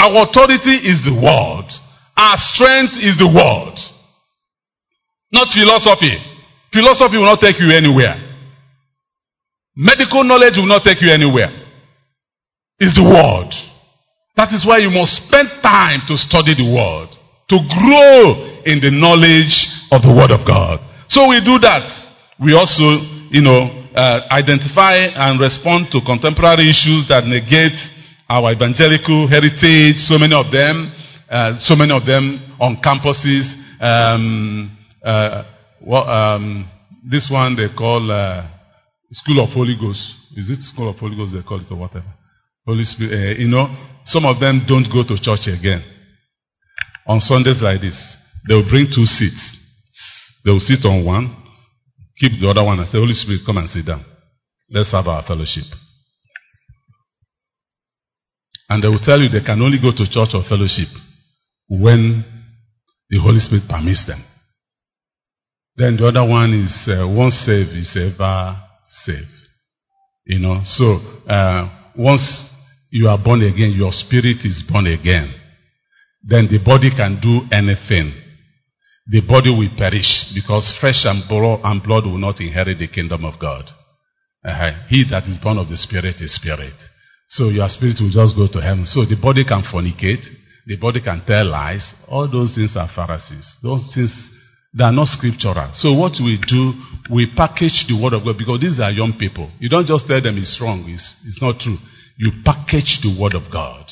Our authority is the word. Our strength is the word. Not philosophy. Philosophy will not take you anywhere. Medical knowledge will not take you anywhere. It's the word. That is why you must spend time to study the word. To grow in the knowledge of the word of God. So we do that. We also, you know, uh, identify and respond to contemporary issues that negate our evangelical heritage, so many of them, uh, so many of them on campuses. Um, uh, well, um, this one they call uh, School of Holy Ghost. Is it School of Holy Ghost they call it or whatever? Holy Spirit. Uh, you know, some of them don't go to church again. On Sundays like this, they will bring two seats. They will sit on one, keep the other one and say, Holy Spirit, come and sit down. Let's have our fellowship. And they will tell you they can only go to church or fellowship when the Holy Spirit permits them. Then the other one is uh, once saved is ever saved. You know, so uh, once you are born again, your spirit is born again. Then the body can do anything the body will perish because flesh and blood will not inherit the kingdom of God. Uh, he that is born of the Spirit is Spirit. So your spirit will just go to heaven. So the body can fornicate, the body can tell lies. All those things are Pharisees. Those things they are not scriptural. So what we do, we package the word of God because these are young people. You don't just tell them it's wrong, it's, it's not true. You package the word of God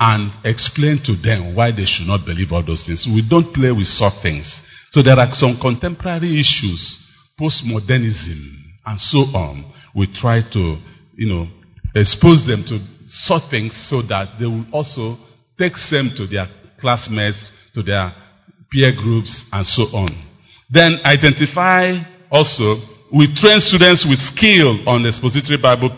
and explain to them why they should not believe all those things. We don't play with soft things. So there are some contemporary issues, postmodernism, and so on. We try to, you know, expose them to such things so that they will also take them to their classmates, to their peer groups, and so on. Then identify also, we train students with skill on expository Bible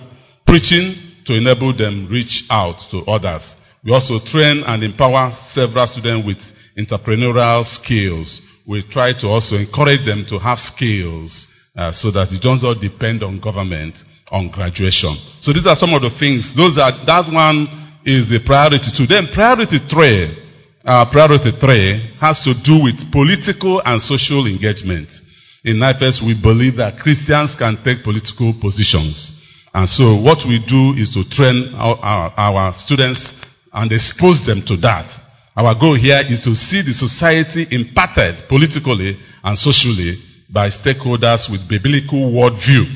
preaching to enable them reach out to others. We also train and empower several students with entrepreneurial skills. We try to also encourage them to have skills uh, so that it does not depend on government on graduation. So these are some of the things. Those are that one is the priority two. Then priority three, uh, priority three has to do with political and social engagement. In NIFES, we believe that Christians can take political positions. And so what we do is to train our, our, our students and expose them to that. Our goal here is to see the society impacted politically and socially by stakeholders with biblical worldview.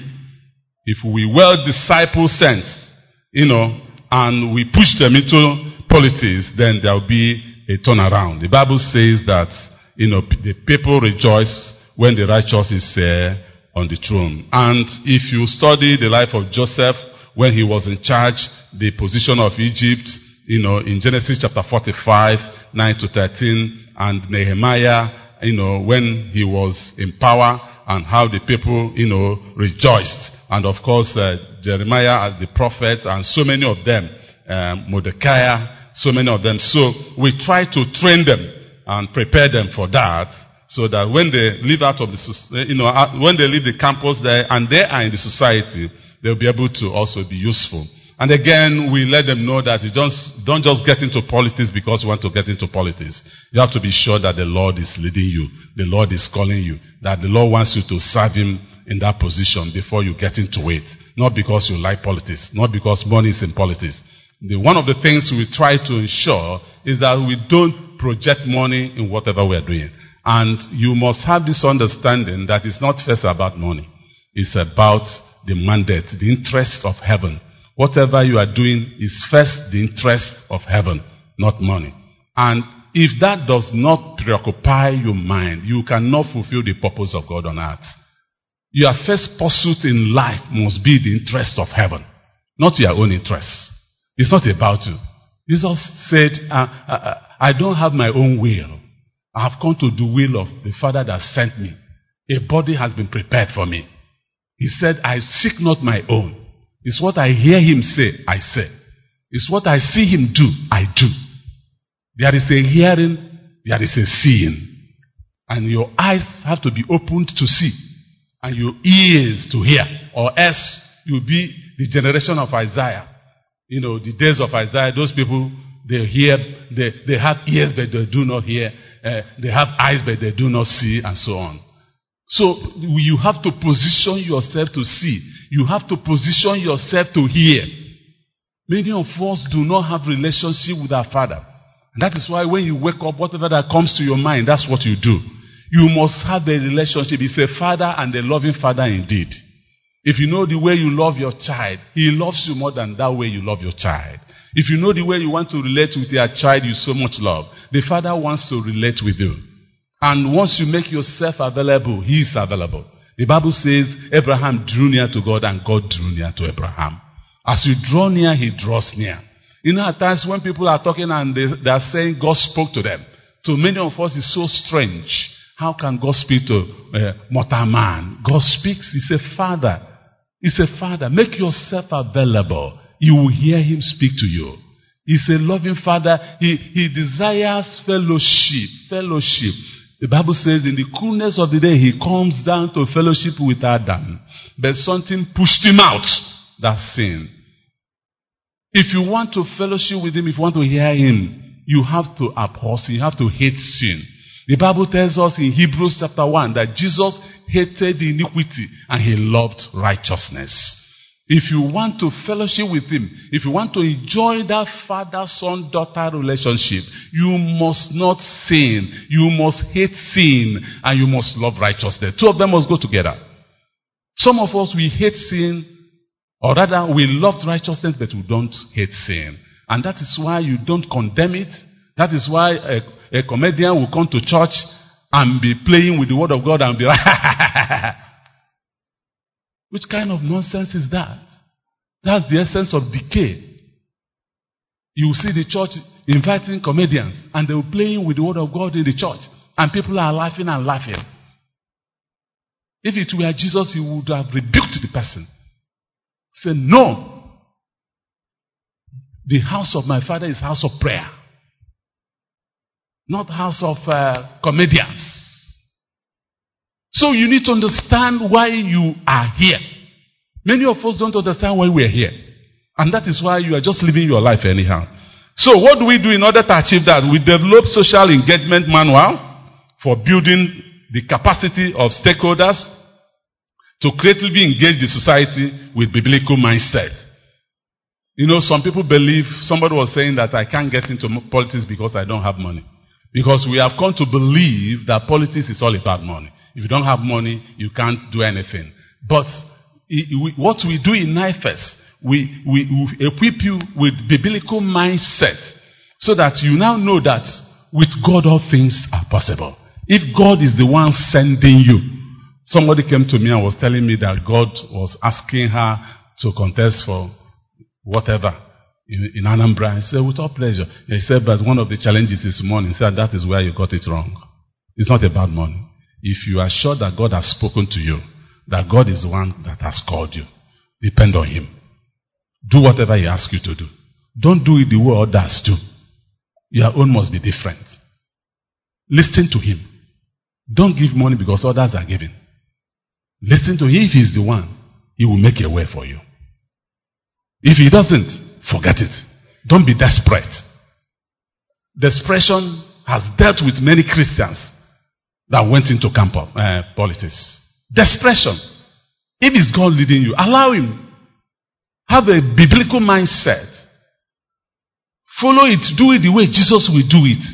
If we well disciple sense, you know, and we push them into politics, then there will be a turnaround. The Bible says that, you know, the people rejoice when the righteous is uh, on the throne. And if you study the life of Joseph when he was in charge, the position of Egypt, you know, in Genesis chapter 45, 9 to 13, and Nehemiah, you know, when he was in power and how the people, you know, rejoiced. And of course, uh, Jeremiah, the prophet, and so many of them, um, Mordecai, so many of them. So we try to train them and prepare them for that so that when they leave out of the, you know, uh, when they leave the campus there and they are in the society, they'll be able to also be useful. And again, we let them know that you don't, don't just get into politics because you want to get into politics. You have to be sure that the Lord is leading you. The Lord is calling you. That the Lord wants you to serve Him in that position before you get into it. Not because you like politics. Not because money is in politics. The, one of the things we try to ensure is that we don't project money in whatever we are doing. And you must have this understanding that it's not first about money. It's about the mandate, the interest of heaven. Whatever you are doing is first the interest of heaven, not money. And if that does not preoccupy your mind, you cannot fulfill the purpose of God on earth. Your first pursuit in life must be the interest of heaven, not your own interests. It's not about you. Jesus said, uh, uh, uh, I don't have my own will. I have come to do will of the Father that sent me. A body has been prepared for me. He said, I seek not my own. It's what I hear him say, I say. It's what I see him do, I do. There is a hearing, there is a seeing. And your eyes have to be opened to see, and your ears to hear, or else you'll be the generation of Isaiah. You know, the days of Isaiah, those people, they hear, they, they have ears but they do not hear, uh, they have eyes but they do not see, and so on. So you have to position yourself to see. You have to position yourself to hear. Many of us do not have relationship with our Father. That is why when you wake up, whatever that comes to your mind, that's what you do. You must have a relationship. It's a father and a loving father indeed. If you know the way you love your child, he loves you more than that way you love your child. If you know the way you want to relate with your child you so much love, the father wants to relate with you. And once you make yourself available, he is available. The Bible says Abraham drew near to God and God drew near to Abraham. As you draw near, he draws near. You know, at times when people are talking and they, they are saying God spoke to them, to many of us it's so strange. How can God speak to uh, mortal man? God speaks. He's a father. He's a father. Make yourself available. You will hear him speak to you. He's a loving father. He, he desires fellowship. Fellowship. The Bible says in the coolness of the day, he comes down to fellowship with Adam. But something pushed him out. That sin. If you want to fellowship with him, if you want to hear him, you have to abhor sin. You have to hate sin. The Bible tells us in Hebrews chapter 1 that Jesus hated iniquity and he loved righteousness. If you want to fellowship with him, if you want to enjoy that father son daughter relationship, you must not sin. You must hate sin and you must love righteousness. Two of them must go together. Some of us, we hate sin, or rather, we love righteousness, but we don't hate sin. And that is why you don't condemn it. That is why a, a comedian will come to church and be playing with the word of God and be like, Which kind of nonsense is that? That's the essence of decay. You see the church inviting comedians and they were playing with the word of God in the church. And people are laughing and laughing. If it were Jesus, he would have rebuked the person. Say, no. The house of my father is house of prayer. Not house of uh, comedians. So you need to understand why you are here. Many of us don't understand why we are here. And that is why you are just living your life anyhow. So what do we do in order to achieve that? We develop social engagement manual for building the capacity of stakeholders to creatively engage the society with biblical mindset. You know, some people believe, somebody was saying that I can't get into politics because I don't have money. Because we have come to believe that politics is all about money. If you don't have money, you can't do anything. But what we do in NIFES, we, we, we equip you with biblical mindset so that you now know that with God all things are possible. If God is the one sending you, somebody came to me and was telling me that God was asking her to contest for whatever in, in Anambra. I said, with all pleasure. He said, but one of the challenges is money. He said, that is where you got it wrong. It's not about money. If you are sure that God has spoken to you, that God is the one that has called you, depend on Him. Do whatever He asks you to do. Don't do it the way others do. Your own must be different. Listen to Him. Don't give money because others are giving. Listen to Him. If He's the one, He will make a way for you. If He doesn't, forget it. Don't be desperate. Desperation has dealt with many Christians that went into camp uh, politics. Desperation. If it's God leading you, allow Him. Have a biblical mindset. Follow it. Do it the way Jesus will do it.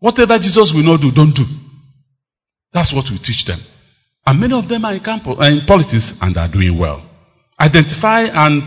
Whatever Jesus will not do, don't do. That's what we teach them. And many of them are in, camp, uh, in politics and are doing well. Identify and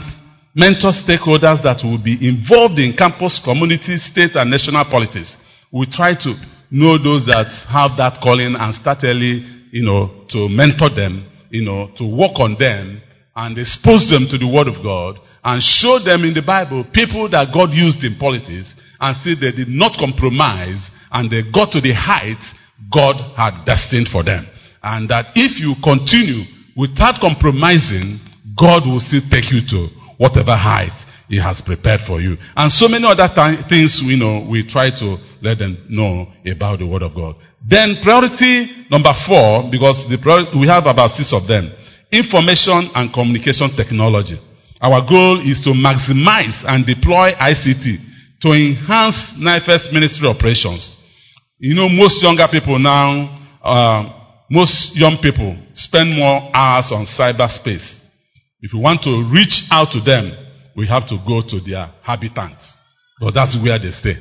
mentor stakeholders that will be involved in campus, community, state, and national politics. We try to know those that have that calling and start early, you know, to mentor them you know, to work on them and expose them to the Word of God and show them in the Bible people that God used in politics and see they did not compromise and they got to the heights God had destined for them. And that if you continue without compromising, God will still take you to whatever height He has prepared for you. And so many other th- things we know, we try to let them know about the Word of God. Then priority number four, because the priority, we have about six of them. Information and communication technology. Our goal is to maximize and deploy ICT to enhance NIFES ministry operations. You know, most younger people now, uh, most young people spend more hours on cyberspace. If you want to reach out to them, we have to go to their habitants. But that's where they stay.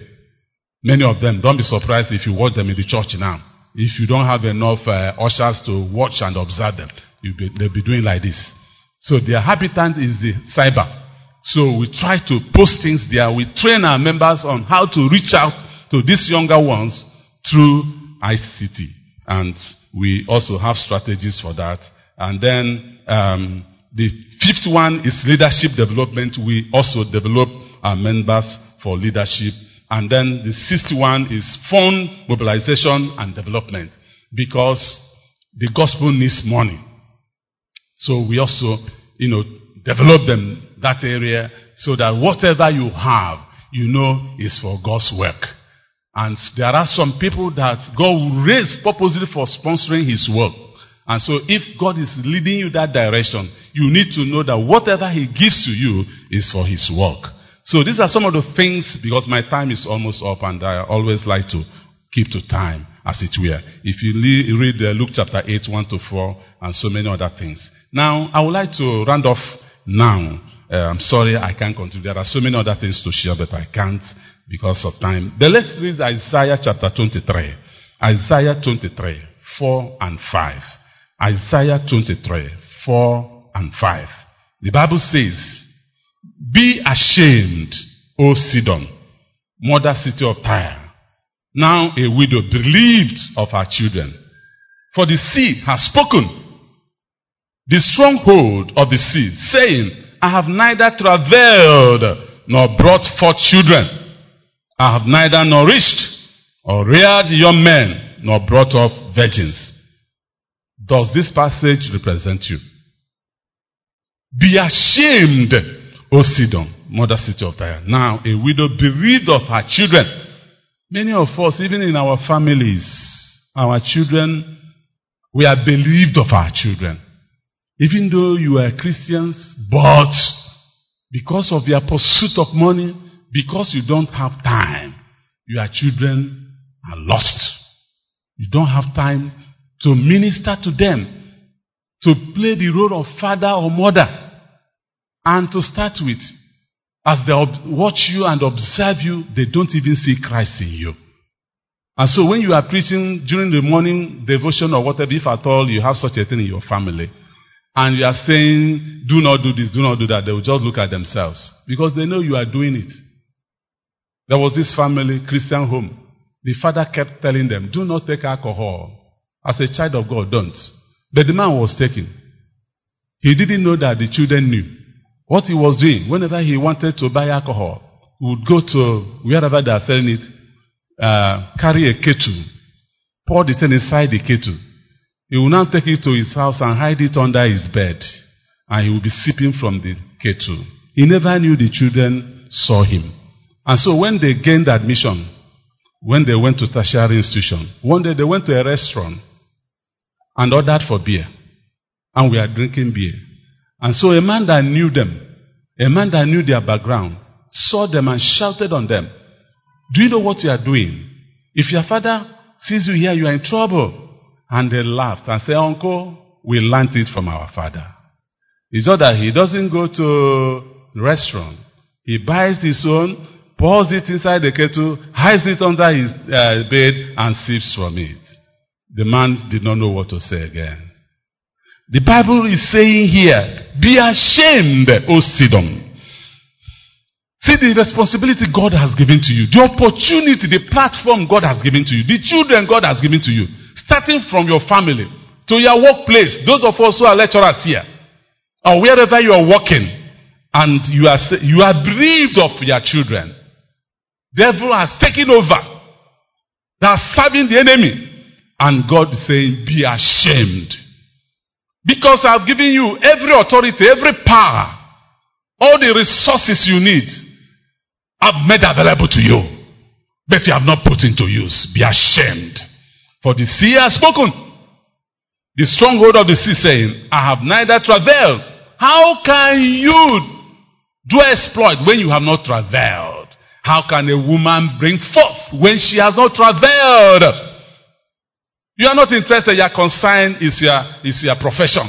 Many of them, don't be surprised if you watch them in the church now. If you don't have enough uh, ushers to watch and observe them, be, they'll be doing like this. So their habitant is the cyber. So we try to post things there. We train our members on how to reach out to these younger ones through ICT. And we also have strategies for that. And then um, the fifth one is leadership development. We also develop our members for leadership. And then the sixth one is fund mobilization and development because the gospel needs money. So we also, you know, develop them that area so that whatever you have, you know, is for God's work. And there are some people that God will raise purposely for sponsoring His work. And so if God is leading you that direction, you need to know that whatever He gives to you is for His work. So these are some of the things, because my time is almost up and I always like to keep to time, as it were. If you read uh, Luke chapter 8, 1 to 4, and so many other things. Now, I would like to round off now. Uh, I'm sorry I can't continue. There are so many other things to share, but I can't because of time. But let's read Isaiah chapter 23. Isaiah 23, 4 and 5. Isaiah 23, 4 and 5. The Bible says, Be ashamed, O Sidon, mother city of Tyre. Now a widow bereaved of her children. For the sea has spoken. The stronghold of the sea, saying, I have neither travailed nor brought forth children. I have neither nourished or reared young men nor brought up virgins. Does this passage represent you? Be ashamed, O Sidon, mother city of Tyre. Now a widow bereaved of her children. Many of us, even in our families, our children, we are bereaved of our children. Even though you are Christians, but because of your pursuit of money, because you don't have time, your children are lost. You don't have time to minister to them, to play the role of father or mother. And to start with, as they watch you and observe you, they don't even see Christ in you. And so when you are preaching during the morning devotion or whatever, if at all you have such a thing in your family, and you are saying, do not do this, do not do that, they will just look at themselves. Because they know you are doing it. There was this family, Christian home. The father kept telling them, do not take alcohol. As a child of God, don't. But the man was taking. He didn't know that the children knew. What he was doing, whenever he wanted to buy alcohol, he would go to wherever they are selling it, uh, carry a kettle, pour the thing inside the kettle. He will now take it to his house and hide it under his bed. And he will be sipping from the kettle. He never knew the children saw him. And so when they gained admission, when they went to tertiary institution, one day they went to a restaurant and ordered for beer. And we are drinking beer. And so a man that knew them, a man that knew their background, saw them and shouted on them, Do you know what you are doing? If your father sees you here, you are in trouble. And they laughed and said, Uncle, we learned it from our father. It's not that he doesn't go to restaurant. He buys his own, pours it inside the kettle, hides it under his uh, bed, and sips from it. The man did not know what to say again. The Bible is saying here, be ashamed, O Sidon. See the responsibility God has given to you, the opportunity, the platform God has given to you, the children God has given to you, starting from your family, to your workplace. Those of us who are lecturers here, or wherever you are working, and you are, you are bereaved of your children. Devil has taken over. They are serving the enemy. And God is saying, be ashamed. Because I've given you every authority, every power, all the resources you need, I've made available to you. But you have not put into use. Be ashamed. For the sea has spoken. The stronghold of the sea saying, I have neither travailed. How can you do exploit when you have not travailed? How can a woman bring forth when she has not travailed? You are not interested, your concern is your, is your profession.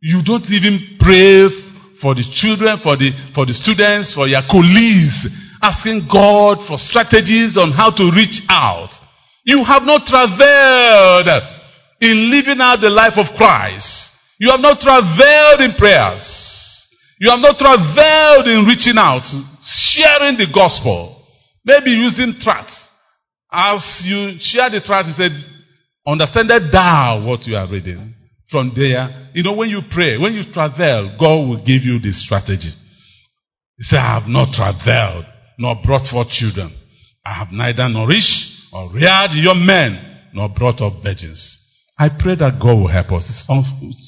You don't even pray for the children, for the, for the students, for your colleagues, asking God for strategies on how to reach out. You have not traveled in living out the life of Christ. You have not traveled in prayers. You have not traveled in reaching out, sharing the gospel, maybe using tracts. As you share the trust, he said, understand that thou what you are reading. From there, you know, when you pray, when you travel, God will give you the strategy. He said, I have not traveled, nor brought forth children. I have neither nourished or reared young men, nor brought up virgins. I pray that God will help us.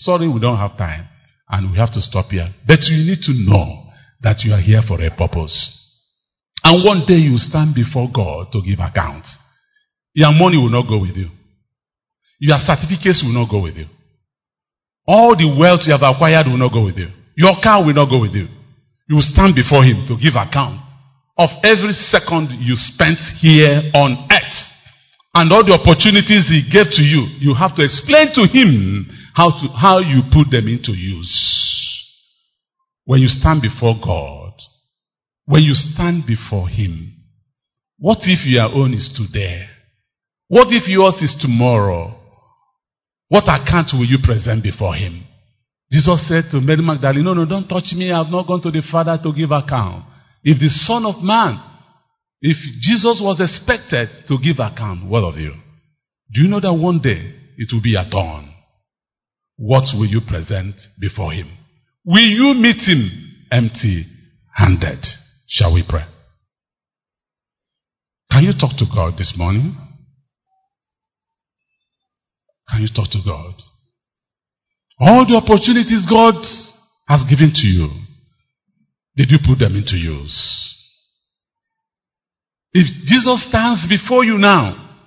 sorry we don't have time. And we have to stop here. But you need to know that you are here for a purpose. And one day you stand before God to give account. Your money will not go with you. Your certificates will not go with you. All the wealth you have acquired will not go with you. Your car will not go with you. You will stand before Him to give account of every second you spent here on earth. And all the opportunities He gave to you, you have to explain to Him how to, how you put them into use. When you stand before God, when you stand before Him, what if your own is today? What if yours is tomorrow? What account will you present before Him? Jesus said to Mary Magdalene, No, no, don't touch me. I have not gone to the Father to give account. If the Son of Man, if Jesus was expected to give account, what of you? Do you know that one day it will be a dawn? what will you present before him? Will you meet him empty handed? Shall we pray? Can you talk to God this morning? Can you talk to God? All the opportunities God has given to you, did you put them into use? If Jesus stands before you now,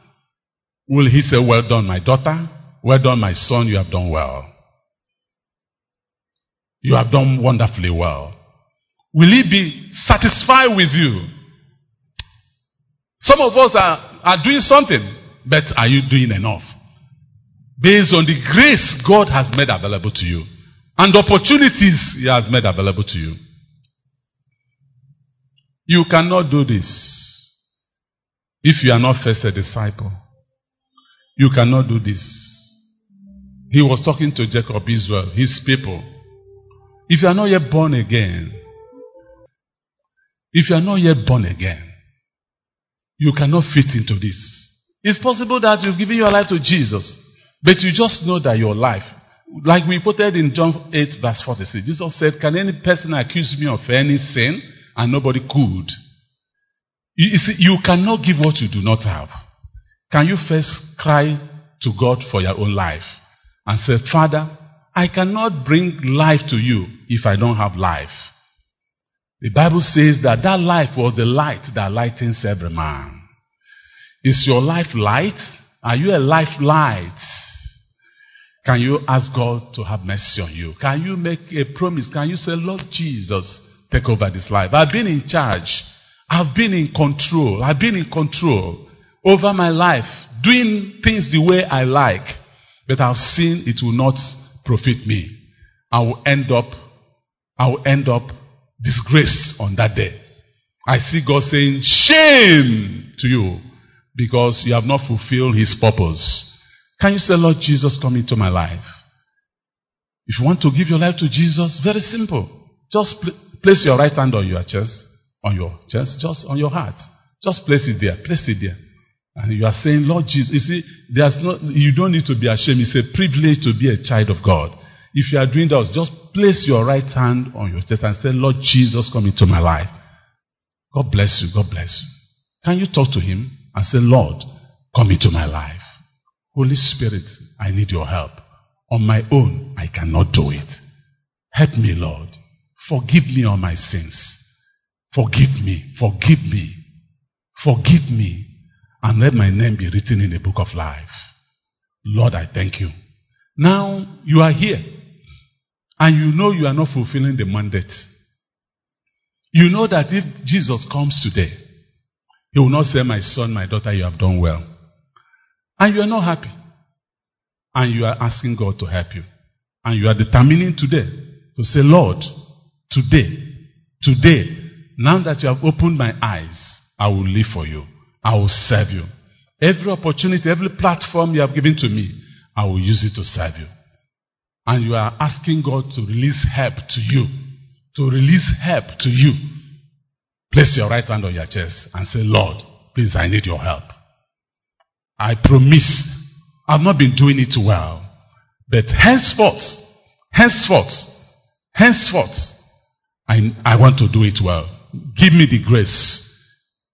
will he say, Well done, my daughter? Well done, my son, you have done well. You have done wonderfully well. Will he be satisfied with you? Some of us are, are doing something, but are you doing enough? Based on the grace God has made available to you and opportunities He has made available to you. You cannot do this if you are not first a disciple. You cannot do this he was talking to Jacob, Israel, his people. If you are not yet born again, if you are not yet born again, you cannot fit into this. It's possible that you've given your life to Jesus, but you just know that your life, like we quoted in John 8 verse 46, Jesus said, can any person accuse me of any sin? And nobody could. You, see, you cannot give what you do not have. Can you first cry to God for your own life? and said, Father, I cannot bring life to you if I don't have life. The Bible says that that life was the light that lightens every man. Is your life light? Are you a life light? Can you ask God to have mercy on you? Can you make a promise? Can you say, Lord Jesus, take over this life? I've been in charge. I've been in control. I've been in control over my life, doing things the way I like. But I've seen it will not profit me. I will end up, I will end up disgraced on that day. I see God saying, shame to you because you have not fulfilled his purpose. Can you say, Lord Jesus, come into my life? If you want to give your life to Jesus, very simple. Just pl- place your right hand on your chest, on your chest, just on your heart. Just place it there. Place it there. And you are saying, Lord Jesus, you see, there's no, you don't need to be ashamed. It's a privilege to be a child of God. If you are doing that, just place your right hand on your chest and say, Lord Jesus, come into my life. God bless you. God bless you. Can you talk to him and say, Lord, come into my life? Holy Spirit, I need your help. On my own, I cannot do it. Help me, Lord. Forgive me all my sins. Forgive me. Forgive me. Forgive me. And let my name be written in the book of life. Lord, I thank you. Now you are here. And you know you are not fulfilling the mandate. You know that if Jesus comes today, he will not say, My son, my daughter, you have done well. And you are not happy. And you are asking God to help you. And you are determining today to say, Lord, today, today, now that you have opened my eyes, I will live for you. I will serve you. Every opportunity, every platform you have given to me, I will use it to serve you. And you are asking God to release help to you. To release help to you. Place your right hand on your chest and say, Lord, please, I need your help. I promise I've not been doing it well. But henceforth, henceforth, henceforth, I, I want to do it well. Give me the grace.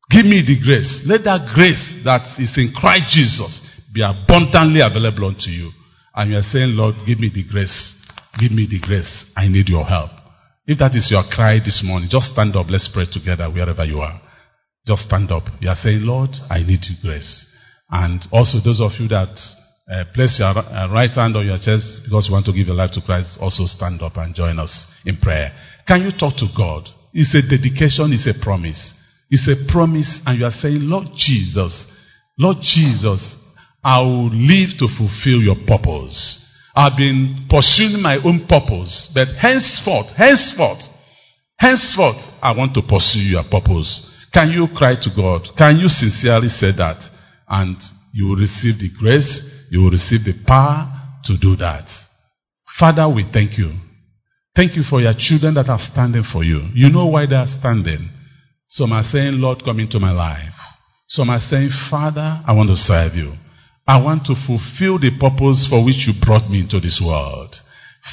Give me the grace. Let that grace that is in Christ Jesus be abundantly available unto you. And you are saying, Lord, give me the grace. Give me the grace. I need your help. If that is your cry this morning, just stand up. Let's pray together wherever you are. Just stand up. You are saying, Lord, I need your grace. And also those of you that uh, place your uh, right hand on your chest because you want to give your life to Christ, also stand up and join us in prayer. Can you talk to God? It's a dedication, it's a promise. It's a promise, and you are saying, Lord Jesus, Lord Jesus, I will live to fulfill your purpose. I've been pursuing my own purpose, but henceforth, henceforth, henceforth, I want to pursue your purpose. Can you cry to God? Can you sincerely say that? And you will receive the grace, you will receive the power to do that. Father, we thank you. Thank you for your children that are standing for you. You know why they are standing. Some are saying, Lord, come into my life. Some are saying, Father, I want to serve you. I want to fulfill the purpose for which you brought me into this world.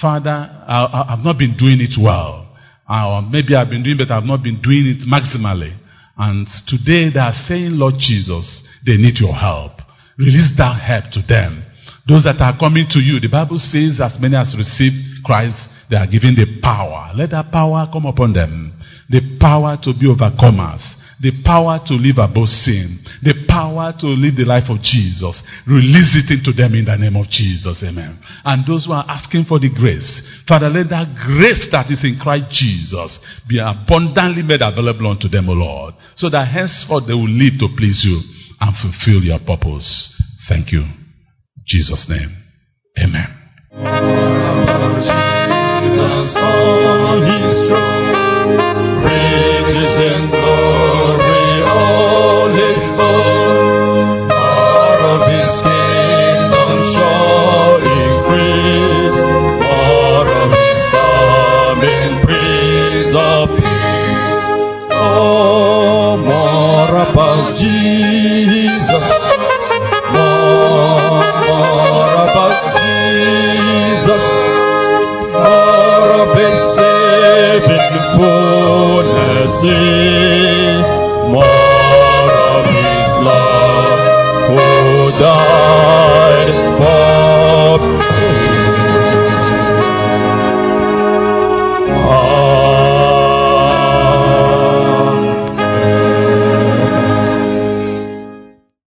Father, I, have not been doing it well. Or maybe I've been doing it, but I've not been doing it maximally. And today they are saying, Lord Jesus, they need your help. Release that help to them. Those that are coming to you, the Bible says, as many as receive Christ, they are given the power. Let that power come upon them. The power to be overcomers the power to live above sin, the power to live the life of Jesus. Release it into them in the name of Jesus. Amen. And those who are asking for the grace, Father, let that grace that is in Christ Jesus be abundantly made available unto them, O Lord, so that henceforth they will live to please you and fulfill your purpose. Thank you. In Jesus' name. Amen. See